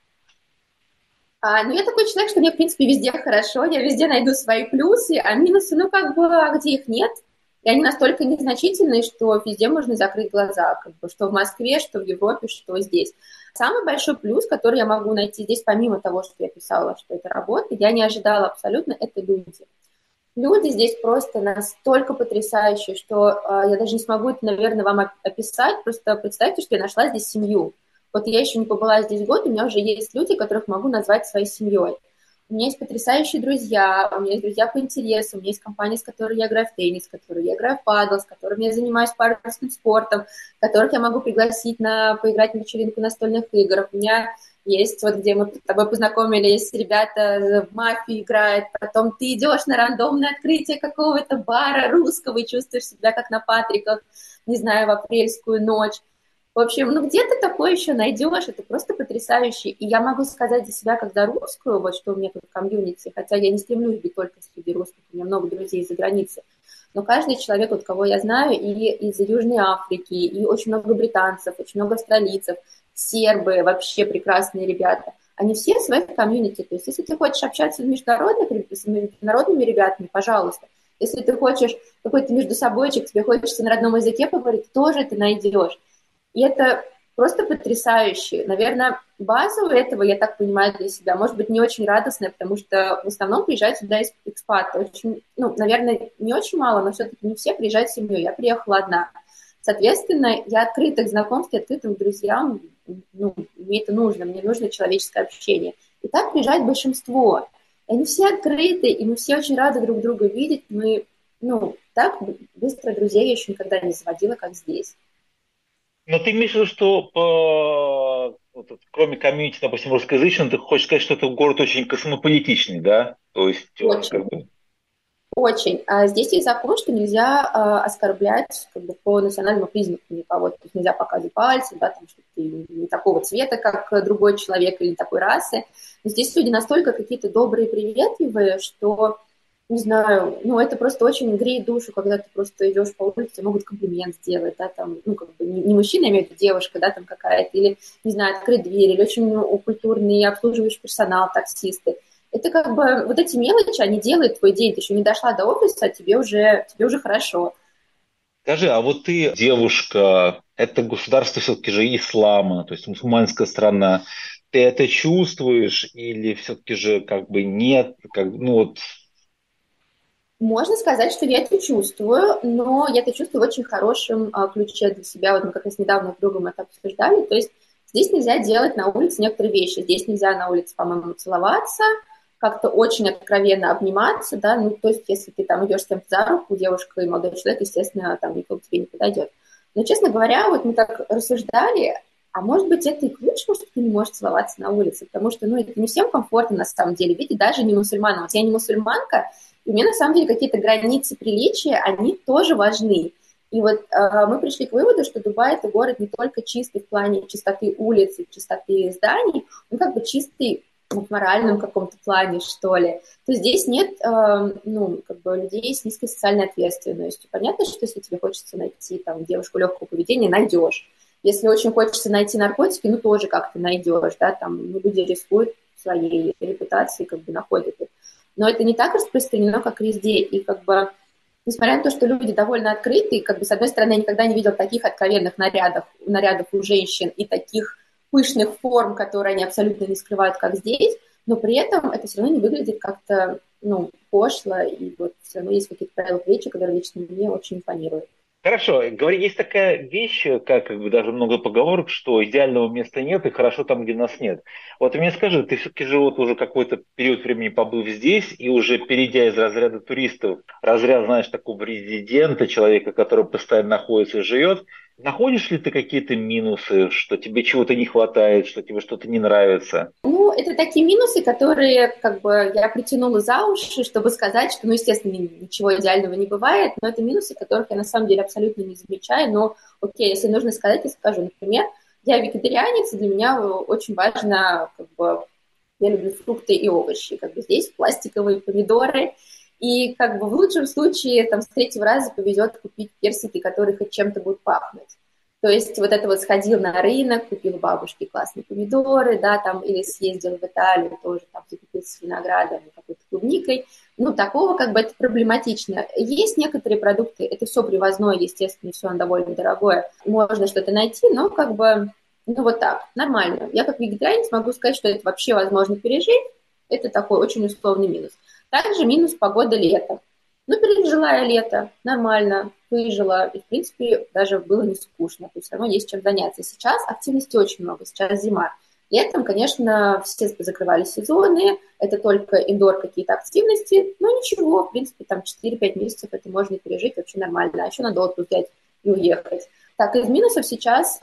А, ну, я такой человек, что мне, в принципе, везде хорошо, я везде найду свои плюсы, а минусы, ну, как бы, а где их нет? И они настолько незначительные, что везде можно закрыть глаза, как бы, что в Москве, что в Европе, что здесь. Самый большой плюс, который я могу найти здесь, помимо того, что я писала, что это работа, я не ожидала абсолютно, это люди. Люди здесь просто настолько потрясающие, что э, я даже не смогу это, наверное, вам описать. Просто представьте, что я нашла здесь семью. Вот я еще не побыла здесь год, у меня уже есть люди, которых могу назвать своей семьей. У меня есть потрясающие друзья, у меня есть друзья по интересам, у меня есть компания, с которой я играю в теннис, с которой я играю в падл, с которыми я занимаюсь парусным спортом, которых я могу пригласить на поиграть на вечеринку настольных игр. У меня есть вот где мы с тобой познакомились, ребята в мафию играют, потом ты идешь на рандомное открытие какого-то бара русского и чувствуешь себя как на Патриках, не знаю, в апрельскую ночь. В общем, ну где ты такое еще найдешь? Это просто потрясающе. И я могу сказать за себя, когда русскую, вот что у меня в комьюнити, хотя я не стремлюсь быть только среди русских, у меня много друзей из-за границы, но каждый человек, вот кого я знаю, и из Южной Африки, и очень много британцев, очень много австралийцев, сербы, вообще прекрасные ребята, они все в своих комьюнити. То есть если ты хочешь общаться с международными, с международными ребятами, пожалуйста. Если ты хочешь какой-то между собойчик, тебе хочется на родном языке поговорить, тоже ты найдешь. И это просто потрясающе. Наверное, база у этого, я так понимаю, для себя, может быть, не очень радостная, потому что в основном приезжают сюда экспаты. Очень, ну, наверное, не очень мало, но все-таки не все приезжают с семьей. Я приехала одна. Соответственно, я открыта к знакомству, открыта к друзьям. Ну, мне это нужно, мне нужно человеческое общение. И так приезжает большинство. И они все открыты, и мы все очень рады друг друга видеть. Мы, ну, так быстро друзей я еще никогда не заводила, как здесь. Но ты имеешь в виду, что по, вот, кроме комьюнити, допустим, русскоязычного, ты хочешь сказать, что это город очень космополитичный, да? То есть очень. Как бы... Очень. А здесь есть закон, что нельзя а, оскорблять как бы, по национальному признаку никого. То есть нельзя показывать пальцы, да, там, что ты не такого цвета, как другой человек, или такой расы. Но здесь люди настолько какие-то добрые, приветливые, что не знаю, ну, это просто очень греет душу, когда ты просто идешь по улице, могут комплимент сделать, да, там, ну, как бы не, мужчина, имеет девушка, да, там какая-то, или, не знаю, открыть дверь, или очень ну, культурный обслуживающий персонал, таксисты. Это как бы, вот эти мелочи, они делают твой день, ты еще не дошла до офиса, а тебе уже, тебе уже хорошо. Скажи, а вот ты девушка, это государство все-таки же ислама, то есть мусульманская страна, ты это чувствуешь или все-таки же как бы нет, как, ну вот можно сказать, что я это чувствую, но я это чувствую в очень хорошем а, ключе для себя. Вот мы как раз недавно с другом это обсуждали. То есть здесь нельзя делать на улице некоторые вещи. Здесь нельзя на улице, по-моему, целоваться, как-то очень откровенно обниматься, да, ну, то есть если ты там идешь с кем-то за руку, девушка и молодой человек, естественно, там никто к тебе не подойдет. Но, честно говоря, вот мы так рассуждали, а может быть, это и к лучшему, что ты не можешь целоваться на улице, потому что, ну, это не всем комфортно на самом деле, видите, даже не мусульманам. Вот я не мусульманка, И мне на самом деле какие-то границы приличия, они тоже важны. И вот э, мы пришли к выводу, что Дубай это город не только чистый в плане чистоты улиц и чистоты зданий, он как бы чистый в моральном каком-то плане, что ли, то здесь нет, э, ну, как бы людей с низкой социальной ответственностью. Понятно, что если тебе хочется найти там девушку легкого поведения, найдешь. Если очень хочется найти наркотики, ну, тоже как-то найдешь, да, там, ну, люди рискуют своей репутацией, как бы находят их. Но это не так распространено, как везде, и как бы несмотря на то, что люди довольно открыты, как бы, с одной стороны, я никогда не видел таких откровенных нарядов, нарядов у женщин и таких пышных форм, которые они абсолютно не скрывают, как здесь, но при этом это все равно не выглядит как-то, ну, пошло, и вот все равно есть какие-то правила приличия, которые лично мне очень импонируют. Хорошо, говори, есть такая вещь, как, как бы даже много поговорок, что идеального места нет и хорошо там, где нас нет. Вот мне скажи, ты все-таки же вот уже какой-то период времени побыв здесь и уже перейдя из разряда туристов, разряд, знаешь, такого резидента, человека, который постоянно находится и живет, Находишь ли ты какие-то минусы, что тебе чего-то не хватает, что тебе что-то не нравится? Ну, это такие минусы, которые как бы я притянула за уши, чтобы сказать, что, ну, естественно, ничего идеального не бывает, но это минусы, которых я на самом деле абсолютно не замечаю, но, окей, если нужно сказать, я скажу. Например, я вегетарианец, и для меня очень важно, как бы, я люблю фрукты и овощи, как бы здесь пластиковые помидоры, и как бы в лучшем случае там с третьего раза повезет купить персики, которые хоть чем-то будут пахнуть. То есть вот это вот сходил на рынок, купил бабушке классные помидоры, да, там, или съездил в Италию, тоже там закупился виноградом, какой-то клубникой. Ну, такого как бы это проблематично. Есть некоторые продукты, это все привозное, естественно, все оно довольно дорогое, можно что-то найти, но как бы, ну, вот так, нормально. Я как вегетарианец могу сказать, что это вообще возможно пережить, это такой очень условный минус. Также минус погода летом. Ну, пережила я лето, нормально, выжила, и, в принципе, даже было не скучно, то есть все равно есть чем заняться. Сейчас активности очень много, сейчас зима. Летом, конечно, все закрывали сезоны, это только индор какие-то активности, но ничего, в принципе, там 4-5 месяцев это можно пережить вообще нормально, а еще надо отпуск взять и уехать. Так, из минусов сейчас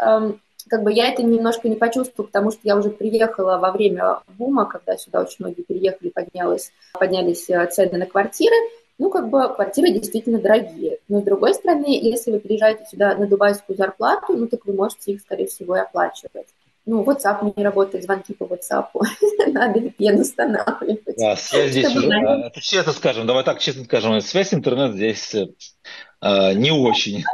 как бы я это немножко не почувствовала, потому что я уже приехала во время бума, когда сюда очень многие переехали, поднялось, поднялись э, цены на квартиры. Ну, как бы квартиры действительно дорогие. Но с другой стороны, если вы приезжаете сюда на дубайскую зарплату, ну, так вы можете их, скорее всего, и оплачивать. Ну, WhatsApp не работает, звонки по WhatsApp. Надо VPN устанавливать. Да, связь здесь честно скажем, давай так честно скажем, связь интернет здесь э, не очень.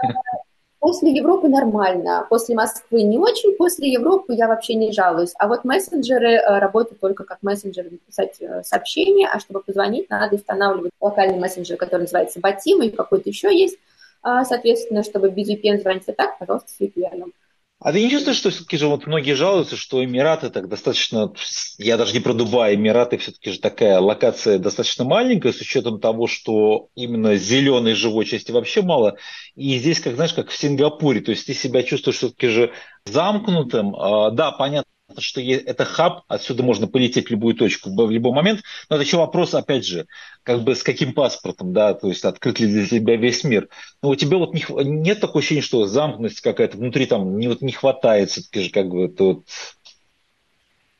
После Европы нормально, после Москвы не очень, после Европы я вообще не жалуюсь. А вот мессенджеры э, работают только как мессенджеры написать э, сообщение, а чтобы позвонить, надо устанавливать локальный мессенджер, который называется Батим, и какой-то еще есть. А, соответственно, чтобы без VPN звонить а так, пожалуйста, с VPN. А ты не чувствуешь, что все-таки же вот многие жалуются, что Эмираты так достаточно, я даже не про Дубай, Эмираты все-таки же такая локация достаточно маленькая, с учетом того, что именно зеленой живой части вообще мало. И здесь, как знаешь, как в Сингапуре, то есть ты себя чувствуешь все-таки же замкнутым. А, да, понятно, что это хаб, отсюда можно полететь в любую точку в любой момент. Но это еще вопрос, опять же, как бы с каким паспортом, да, то есть открыт ли для тебя весь мир. Но у тебя вот не, нет такого ощущения, что замкнутость какая-то внутри там не, вот не хватает все-таки же как бы тут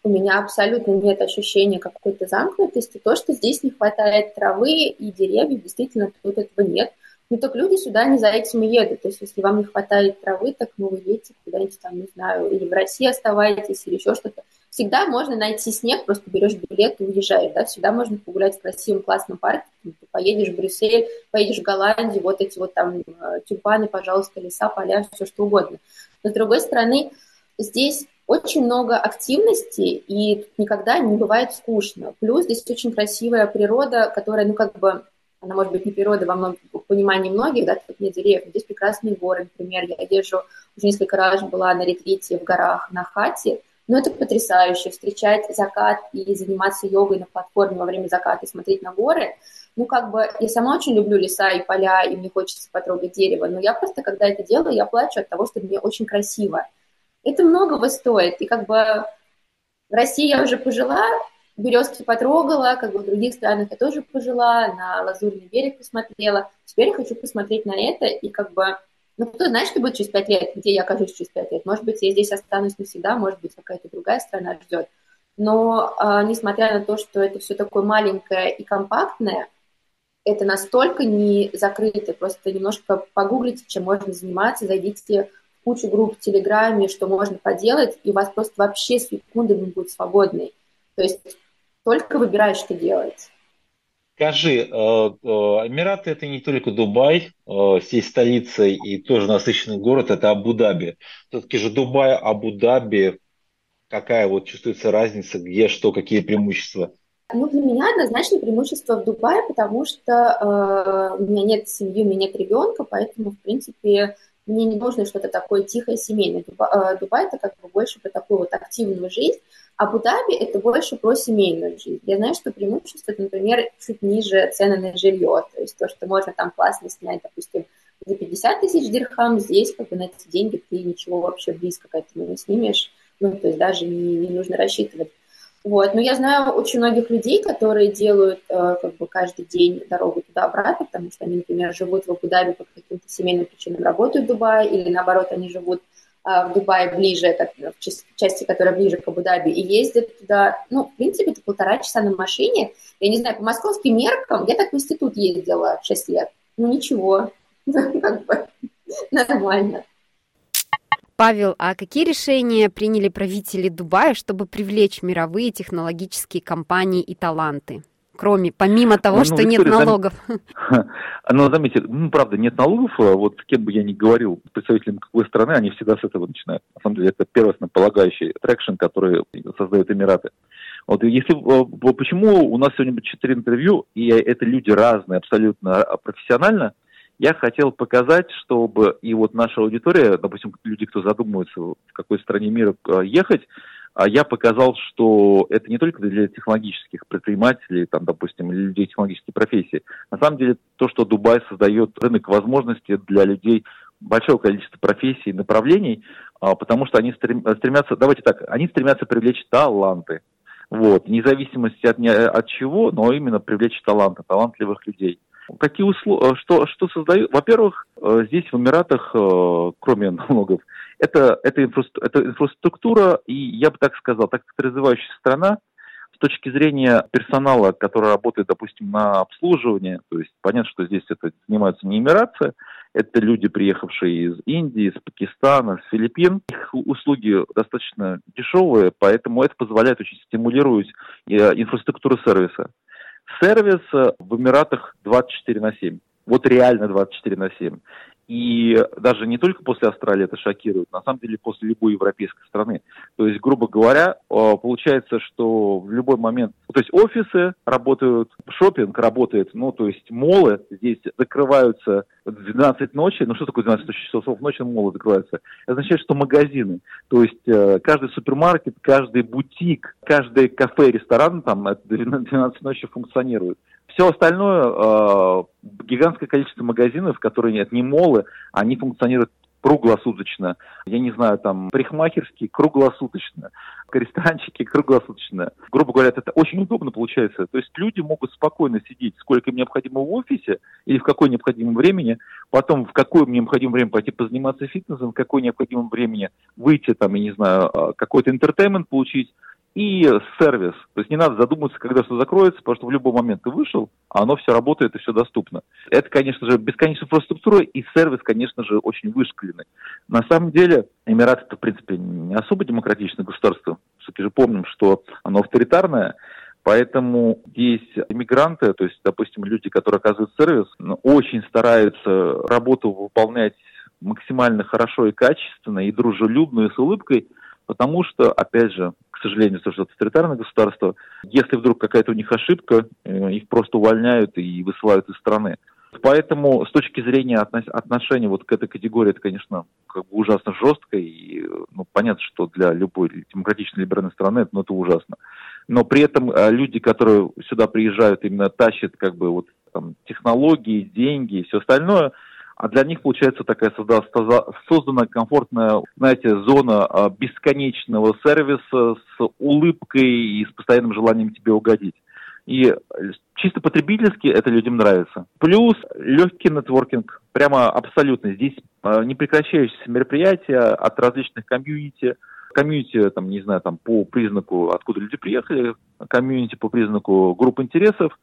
у меня абсолютно нет ощущения какой-то замкнутости. То, что здесь не хватает травы и деревьев, действительно, тут этого нет. Ну так люди сюда не за этим и едут. То есть если вам не хватает травы, так ну вы едете куда-нибудь там, не знаю, или в России оставаетесь, или еще что-то. Всегда можно найти снег, просто берешь билет и уезжаешь, да, всегда можно погулять в красивом классном парке, ты поедешь в Брюссель, поедешь в Голландию, вот эти вот там э, тюльпаны, пожалуйста, леса, поля, все что угодно. Но с другой стороны, здесь очень много активности, и никогда не бывает скучно. Плюс здесь очень красивая природа, которая, ну, как бы, она может быть не природа во многом понимании многих, да, тут нет деревьев, здесь прекрасные горы, например, я езжу, уже несколько раз была на ретрите в горах на хате, но это потрясающе, встречать закат и заниматься йогой на платформе во время заката и смотреть на горы, ну, как бы, я сама очень люблю леса и поля, и мне хочется потрогать дерево, но я просто, когда это делаю, я плачу от того, что мне очень красиво. Это многого стоит, и как бы в России я уже пожила, березки потрогала, как бы в других странах я тоже пожила, на Лазурный берег посмотрела. Теперь я хочу посмотреть на это и как бы, ну, кто знает, что будет через пять лет, где я окажусь через пять лет. Может быть, я здесь останусь навсегда, может быть, какая-то другая страна ждет. Но, э, несмотря на то, что это все такое маленькое и компактное, это настолько не закрыто, просто немножко погуглите, чем можно заниматься, зайдите в кучу групп в Телеграме, что можно поделать, и у вас просто вообще секундами будет свободной. То есть только выбираешь, что делать. Скажи, э, э, Эмираты это не только Дубай, э, здесь столица и тоже насыщенный город, это Абу-Даби. Все-таки же Дубай, Абу-Даби, какая вот чувствуется разница, где что, какие преимущества? Ну, для меня однозначно преимущество в Дубае, потому что э, у меня нет семьи, у меня нет ребенка, поэтому, в принципе, мне не нужно что-то такое тихое, семейное. Дубай, э, Дубай это как бы больше про такую вот активную жизнь, Абу-Даби – это больше про семейную жизнь. Я знаю, что преимущество, например, чуть ниже цены на жилье, то есть то, что можно там классно снять, допустим, за 50 тысяч дирхам, здесь как бы на эти деньги ты ничего вообще близко к этому не снимешь, ну, то есть даже не, не нужно рассчитывать. Вот. Но я знаю очень многих людей, которые делают э, как бы каждый день дорогу туда-обратно, потому что они, например, живут в Абу-Даби по каким-то семейным причинам, работают в Дубае, или наоборот, они живут в Дубае ближе, как, в части, которая ближе к Абу-Даби, и ездят туда, ну, в принципе, это полтора часа на машине. Я не знаю, по московским меркам я так в институт ездила в 6 лет. Ну, ничего, как бы нормально. Павел, а какие решения приняли правители Дубая, чтобы привлечь мировые технологические компании и таланты? Кроме, помимо того, ну, что Виктория, нет налогов? Ну, заметьте, ну, правда, нет налогов, а вот с кем бы я ни говорил, представителям какой страны, они всегда с этого начинают. На самом деле, это первостнополагающий traction, который создают Эмираты. Вот если почему у нас сегодня будет четыре интервью, и это люди разные, абсолютно профессионально, я хотел показать, чтобы и вот наша аудитория, допустим, люди, кто задумывается, в какой стране мира ехать, а я показал, что это не только для технологических предпринимателей, там, допустим, или людей технологической профессии. На самом деле, то, что Дубай создает рынок возможностей для людей большого количества профессий и направлений, а, потому что они стремятся, давайте так, они стремятся привлечь таланты. Вот, вне зависимости от, от чего, но именно привлечь таланты, талантливых людей. Какие условия, что, что создают? Во-первых, э, здесь в Эмиратах, э, кроме налогов, это, это, инфраструктура, это инфраструктура, и я бы так сказал, так как развивающаяся страна, с точки зрения персонала, который работает, допустим, на обслуживание, то есть понятно, что здесь это занимаются не эмиратцы, это люди, приехавшие из Индии, из Пакистана, с Филиппин. Их услуги достаточно дешевые, поэтому это позволяет очень стимулировать э, инфраструктуру сервиса. Сервис в Эмиратах 24 на 7. Вот реально 24 на 7. И даже не только после Австралии это шокирует, на самом деле после любой европейской страны. То есть, грубо говоря, э, получается, что в любой момент, то есть офисы работают, шопинг работает, ну, то есть молы здесь закрываются в 12 ночи. Ну, что такое 12 часов ночи молы закрываются? Это означает, что магазины, то есть э, каждый супермаркет, каждый бутик, каждый кафе, ресторан там 12 ночи функционирует. Все остальное, э, гигантское количество магазинов, которые нет, не молы, они функционируют круглосуточно. Я не знаю, там, парикмахерские круглосуточно, ресторанчики круглосуточно. Грубо говоря, это очень удобно получается. То есть люди могут спокойно сидеть, сколько им необходимо в офисе или в какое необходимое времени, потом в какое необходимое время пойти позаниматься фитнесом, в какое необходимое времени выйти, там, я не знаю, а, какой-то интертеймент получить, и сервис. То есть не надо задумываться, когда что закроется, потому что в любой момент ты вышел, а оно все работает и все доступно. Это, конечно же, бесконечная инфраструктура и сервис, конечно же, очень вышкаленный. На самом деле, Эмираты это, в принципе, не особо демократичное государство. Все-таки же помним, что оно авторитарное, Поэтому здесь иммигранты, то есть, допустим, люди, которые оказывают сервис, очень стараются работу выполнять максимально хорошо и качественно, и дружелюбно, и с улыбкой, потому что, опять же, к сожалению, что это авторитарное государство, если вдруг какая-то у них ошибка, э, их просто увольняют и высылают из страны. Поэтому с точки зрения отношения вот к этой категории, это, конечно, как бы ужасно жестко, и ну, понятно, что для любой демократичной либеральной страны это, ну, это ужасно. Но при этом э, люди, которые сюда приезжают, именно тащат как бы вот там, технологии, деньги и все остальное – а для них, получается, такая создана комфортная, знаете, зона а, бесконечного сервиса с улыбкой и с постоянным желанием тебе угодить. И чисто потребительски это людям нравится. Плюс легкий нетворкинг, прямо абсолютно. Здесь а, непрекращающиеся мероприятия от различных комьюнити, комьюнити, там, не знаю, там, по признаку, откуда люди приехали, комьюнити по признаку групп интересов,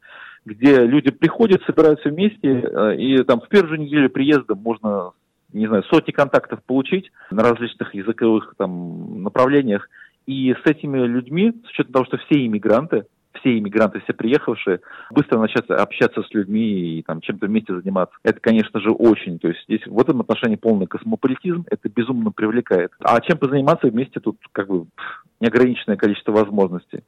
где люди приходят, собираются вместе, э, и там в первую же неделю приезда можно, не знаю, сотни контактов получить на различных языковых там направлениях. И с этими людьми, с учетом того, что все иммигранты, все иммигранты, все приехавшие, быстро начать общаться с людьми и там чем-то вместе заниматься. Это, конечно же, очень. То есть здесь в этом отношении полный космополитизм, это безумно привлекает. А чем позаниматься вместе тут как бы неограниченное количество возможностей.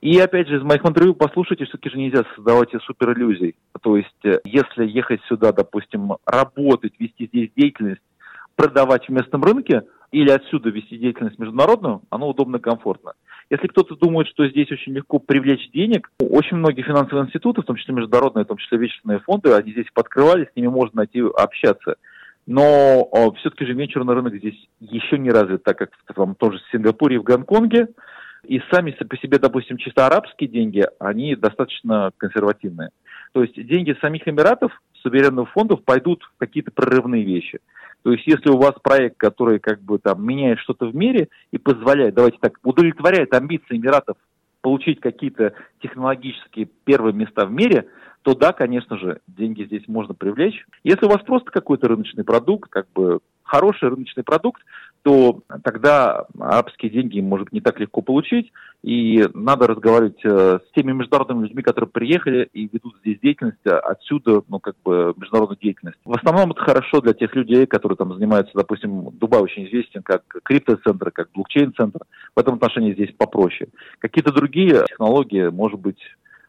И опять же, из моих интервью послушайте, все-таки же нельзя создавать супер иллюзий. То есть, э, если ехать сюда, допустим, работать, вести здесь деятельность, продавать в местном рынке или отсюда вести деятельность международную, оно удобно и комфортно. Если кто-то думает, что здесь очень легко привлечь денег, очень многие финансовые институты, в том числе международные, в том числе вечерные фонды, они здесь подкрывали, с ними можно найти, общаться. Но все-таки же венчурный рынок здесь еще не развит, так как там тоже в Сингапуре и в Гонконге. И сами по себе, допустим, чисто арабские деньги, они достаточно консервативные. То есть деньги самих Эмиратов, суверенных фондов пойдут в какие-то прорывные вещи. То есть если у вас проект, который как бы там меняет что-то в мире и позволяет, давайте так, удовлетворяет амбиции Эмиратов получить какие-то технологические первые места в мире, то да, конечно же, деньги здесь можно привлечь. Если у вас просто какой-то рыночный продукт, как бы хороший рыночный продукт, то тогда арабские деньги может не так легко получить, и надо разговаривать э, с теми международными людьми, которые приехали и ведут здесь деятельность, а отсюда, ну, как бы, международную деятельность. В основном это хорошо для тех людей, которые там занимаются, допустим, Дубай очень известен как криптоцентр, как блокчейн-центр. В этом отношении здесь попроще. Какие-то другие технологии, может быть,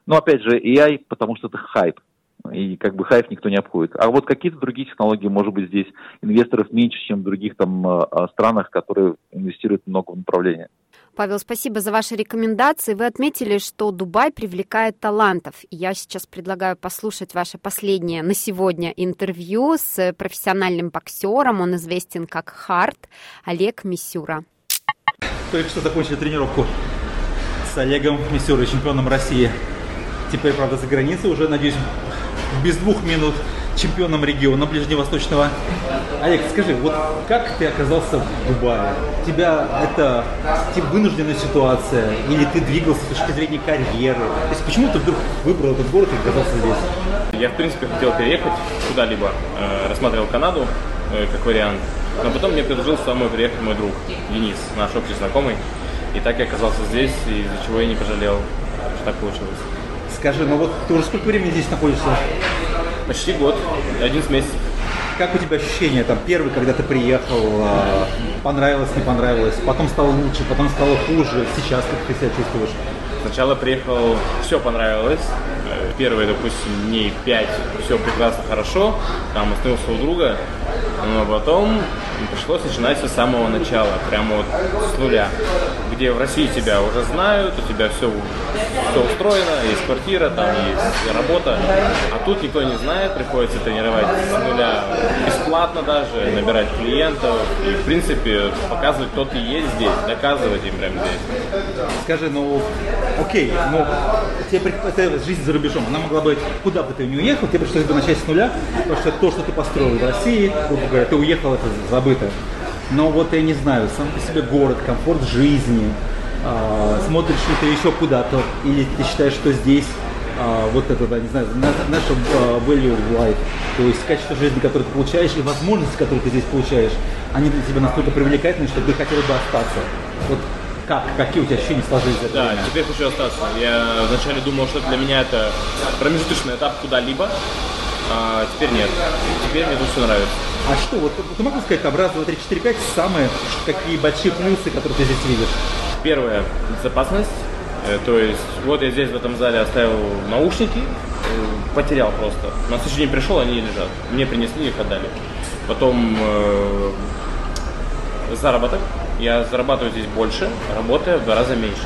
ну, опять же, AI, потому что это хайп и как бы хайф никто не обходит. А вот какие-то другие технологии, может быть, здесь инвесторов меньше, чем в других там а, а, странах, которые инвестируют много в направление. Павел, спасибо за ваши рекомендации. Вы отметили, что Дубай привлекает талантов. Я сейчас предлагаю послушать ваше последнее на сегодня интервью с профессиональным боксером. Он известен как Харт Олег Мисюра. Только что закончили тренировку с Олегом Мисюрой, чемпионом России. Теперь, правда, за границей уже, надеюсь, без двух минут чемпионом региона ближневосточного. Олег, скажи, вот как ты оказался в Дубае? Тебя это типа, вынужденная ситуация или ты двигался с точки зрения карьеры? То есть почему ты вдруг выбрал этот город и оказался здесь? Я, в принципе, хотел переехать куда-либо, э, рассматривал Канаду э, как вариант, но потом мне предложил самой приехать мой друг Денис, наш общий знакомый. И так я оказался здесь, из-за чего я не пожалел, что так получилось. Скажи, ну вот ты уже сколько времени здесь находишься? Почти год, 11 месяцев. Как у тебя ощущения там первый, когда ты приехал, а, понравилось, не понравилось, потом стало лучше, потом стало хуже, сейчас как ты себя чувствуешь? Сначала приехал, все понравилось. Э, первые, допустим, дней пять все прекрасно, хорошо. Там остановился у друга. Но потом пришлось начинать все с самого начала, прямо вот с нуля. Где в России тебя уже знают, у тебя все, все устроено, есть квартира, там есть работа. А тут никто не знает, приходится тренировать с нуля бесплатно даже, набирать клиентов. И, в принципе, показывать, кто ты есть здесь, доказывать им прямо здесь. Скажи, ну, окей, ну, тебе это жизнь за рубежом, она могла бы, куда бы ты не уехал, тебе пришлось бы начать с нуля, потому что то, что ты построил в России, грубо говоря, ты уехал, это забыто. Но вот я не знаю, сам по себе город, комфорт жизни, э, смотришь ли ты еще куда-то, или ты считаешь, что здесь э, вот это, да, не знаю, наша uh, value of life, то есть качество жизни, которое ты получаешь, и возможности, которые ты здесь получаешь, они для тебя настолько привлекательны, что ты хотел бы остаться. Вот как, какие у тебя ощущения сложились? Да, время? теперь хочу остаться. Я вначале думал, что для меня это промежуточный этап куда-либо, а теперь нет. Теперь мне тут все нравится. А что, вот ты могу сказать, там раз, два, три, четыре, пять, самые какие большие плюсы, которые ты здесь видишь? Первое, безопасность. Э, то есть, вот я здесь в этом зале оставил наушники, э, потерял просто. На следующий день пришел, они лежат. Мне принесли, их отдали. Потом э, заработок. Я зарабатываю здесь больше, работая в два раза меньше.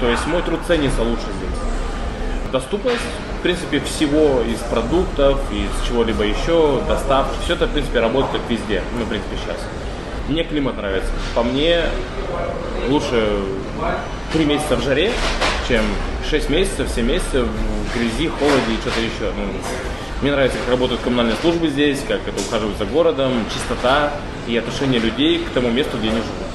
То есть мой труд ценится лучше здесь. Доступность в принципе, всего из продуктов, из чего-либо еще, доставки, все это, в принципе, работает везде, ну, в принципе, сейчас. Мне климат нравится. По мне, лучше 3 месяца в жаре, чем 6 месяцев, 7 месяцев в грязи, холоде и что-то еще. Ну, мне нравится, как работают коммунальные службы здесь, как это ухаживают за городом, чистота и отношение людей к тому месту, где они живут.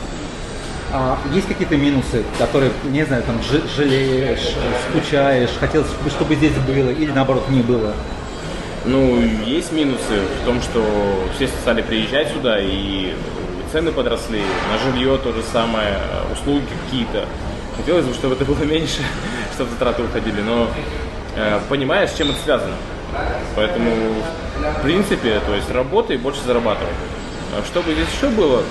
А есть какие-то минусы, которые, не знаю, там жалеешь, скучаешь, хотелось бы, чтобы здесь было или наоборот не было? Ну, есть минусы в том, что все стали приезжать сюда, и цены подросли, на жилье то же самое, услуги какие-то. Хотелось бы, чтобы это было меньше, чтобы затраты уходили, но э, понимаешь, с чем это связано. Поэтому, в принципе, то есть работай, больше зарабатывай. А что бы здесь еще было?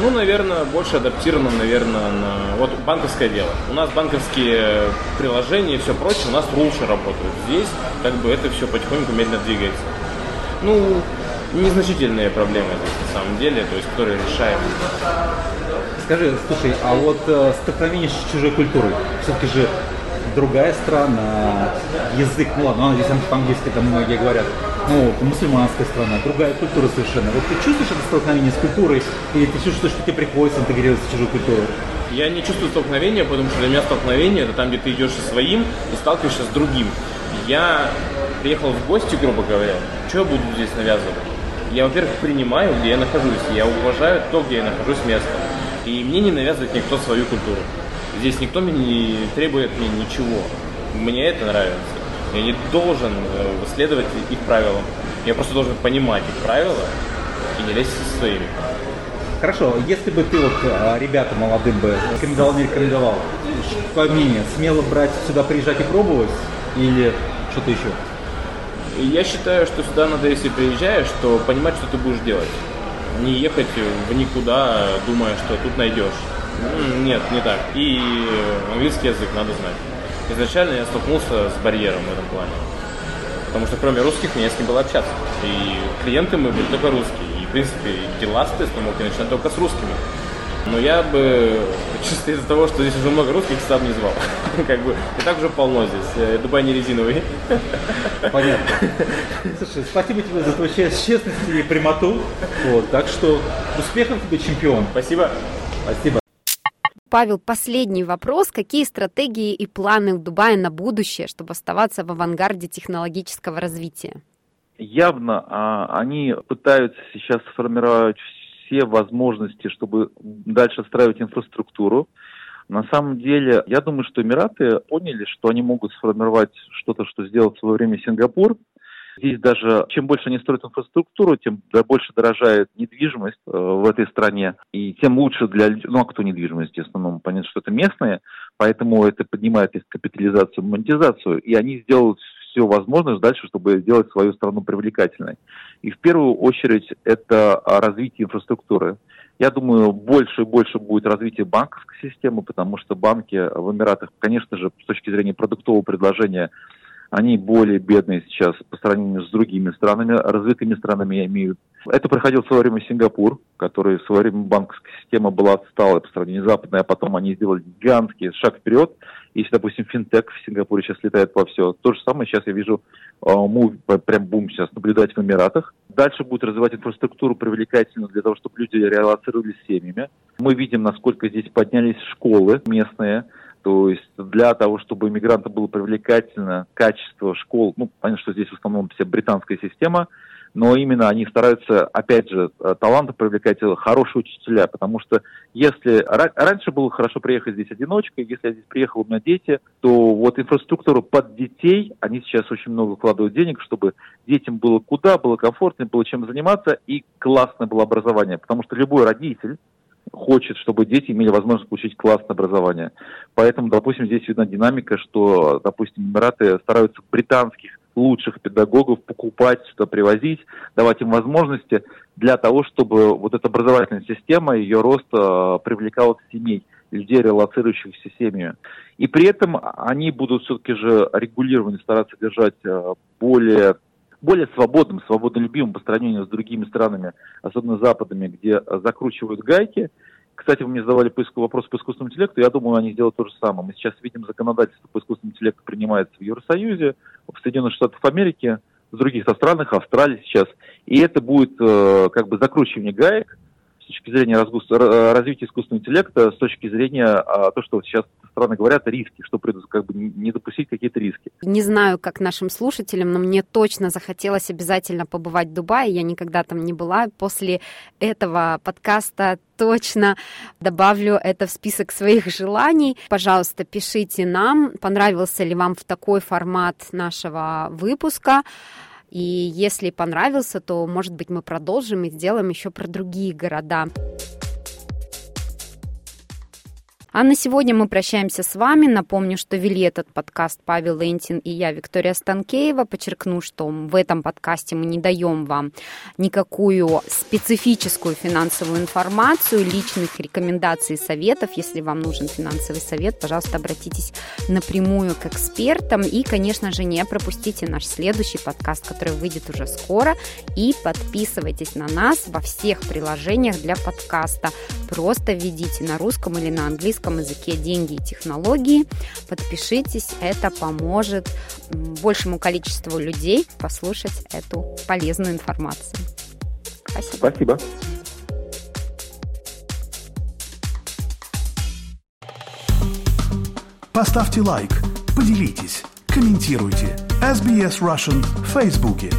Ну, наверное, больше адаптировано, наверное, на вот банковское дело. У нас банковские приложения и все прочее у нас лучше работают. Здесь как бы это все потихоньку медленно двигается. Ну, незначительные проблемы здесь на самом деле, то есть которые решаем. Скажи, слушай, а вот э, с чужой культурой, все-таки же другая страна, язык, ну ладно, здесь по-английски там многие говорят, ну, мусульманская страна, другая культура совершенно. Вот ты чувствуешь это столкновение с культурой, или ты чувствуешь, что тебе приходится интегрироваться в чужую культуру? Я не чувствую столкновения, потому что для меня столкновение это там, где ты идешь со своим и сталкиваешься с другим. Я приехал в гости, грубо говоря, что я буду здесь навязывать? Я, во-первых, принимаю, где я нахожусь, я уважаю то, где я нахожусь место. И мне не навязывает никто свою культуру. Здесь никто мне не требует мне ничего. Мне это нравится. Я не должен э, следовать их правилам. Я просто должен понимать их правила и не лезть со своими. Хорошо, если бы ты вот а, ребятам молодым бы рекомендовал, не рекомендовал, твое мнение, смело брать сюда, приезжать и пробовать или что-то еще? Я считаю, что сюда надо, если приезжаешь, то понимать, что ты будешь делать. Не ехать в никуда, думая, что тут найдешь. Нет, не так. И английский язык надо знать. Изначально я столкнулся с барьером в этом плане. Потому что кроме русских мне с кем было общаться. И клиенты мы были только русские. И, в принципе, дела, соответственно, мог я начинать только с русскими. Но я бы, чисто из-за того, что здесь уже много русских, сам не звал. как бы, и так уже полно здесь. Э, Дубай не резиновый. Понятно. Слушай, спасибо тебе за твою честность и прямоту. Вот, так что успехов тебе, чемпион. Спасибо. Спасибо. Павел, последний вопрос. Какие стратегии и планы у Дубая на будущее, чтобы оставаться в авангарде технологического развития? Явно а, они пытаются сейчас сформировать все возможности, чтобы дальше строить инфраструктуру. На самом деле, я думаю, что Эмираты поняли, что они могут сформировать что-то, что сделал в свое время Сингапур. Здесь даже, чем больше они строят инфраструктуру, тем больше дорожает недвижимость э, в этой стране, и тем лучше для ну а кто недвижимость, в основном, понятно, что это местные, поэтому это поднимает их капитализацию, монетизацию, и они сделают все возможное дальше, чтобы сделать свою страну привлекательной. И в первую очередь это развитие инфраструктуры. Я думаю, больше и больше будет развитие банковской системы, потому что банки в Эмиратах, конечно же, с точки зрения продуктового предложения, они более бедные сейчас по сравнению с другими странами, развитыми странами я имею. Это проходил в свое время Сингапур, который в свое время банковская система была отсталой по сравнению с западной, а потом они сделали гигантский шаг вперед. Если, допустим, финтех в Сингапуре сейчас летает по все, то же самое сейчас я вижу мув, прям бум сейчас наблюдать в Эмиратах. Дальше будет развивать инфраструктуру привлекательную для того, чтобы люди релацировались семьями. Мы видим, насколько здесь поднялись школы местные, то есть для того, чтобы иммигрантам было привлекательно качество школ, ну, понятно, что здесь в основном вся британская система, но именно они стараются, опять же, э, таланты привлекать э, хорошие учителя, потому что если раньше было хорошо приехать здесь одиночкой, если я здесь приехал, у меня дети, то вот инфраструктуру под детей, они сейчас очень много вкладывают денег, чтобы детям было куда, было комфортно, было чем заниматься и классное было образование, потому что любой родитель, хочет, чтобы дети имели возможность получить классное образование. Поэтому, допустим, здесь видна динамика, что, допустим, Эмираты стараются британских лучших педагогов покупать, сюда привозить, давать им возможности для того, чтобы вот эта образовательная система, ее рост э, привлекала семей, людей, релацирующихся семьями. И при этом они будут все-таки же регулированно стараться держать э, более более свободным, свободолюбимым по сравнению с другими странами, особенно западными, где закручивают гайки. Кстати, вы мне задавали по вопрос по искусственному интеллекту. Я думаю, они сделают то же самое. Мы сейчас видим законодательство по искусственному интеллекту принимается в Евросоюзе, в Соединенных Штатах Америки, в других странах, Австралии сейчас. И это будет э, как бы закручивание гаек, с точки зрения развития искусственного интеллекта, с точки зрения а, то, что сейчас страны говорят, риски, что как бы не допустить какие-то риски. Не знаю, как нашим слушателям, но мне точно захотелось обязательно побывать в Дубае. Я никогда там не была. После этого подкаста точно добавлю это в список своих желаний. Пожалуйста, пишите нам, понравился ли вам в такой формат нашего выпуска. И если понравился, то, может быть, мы продолжим и сделаем еще про другие города. А на сегодня мы прощаемся с вами. Напомню, что вели этот подкаст Павел Лентин и я, Виктория Станкеева. Подчеркну, что в этом подкасте мы не даем вам никакую специфическую финансовую информацию, личных рекомендаций и советов. Если вам нужен финансовый совет, пожалуйста, обратитесь напрямую к экспертам. И, конечно же, не пропустите наш следующий подкаст, который выйдет уже скоро. И подписывайтесь на нас во всех приложениях для подкаста. Просто введите на русском или на английском английском языке «Деньги и технологии». Подпишитесь, это поможет большему количеству людей послушать эту полезную информацию. Спасибо. Спасибо. Поставьте лайк, поделитесь, комментируйте. SBS Russian в Фейсбуке.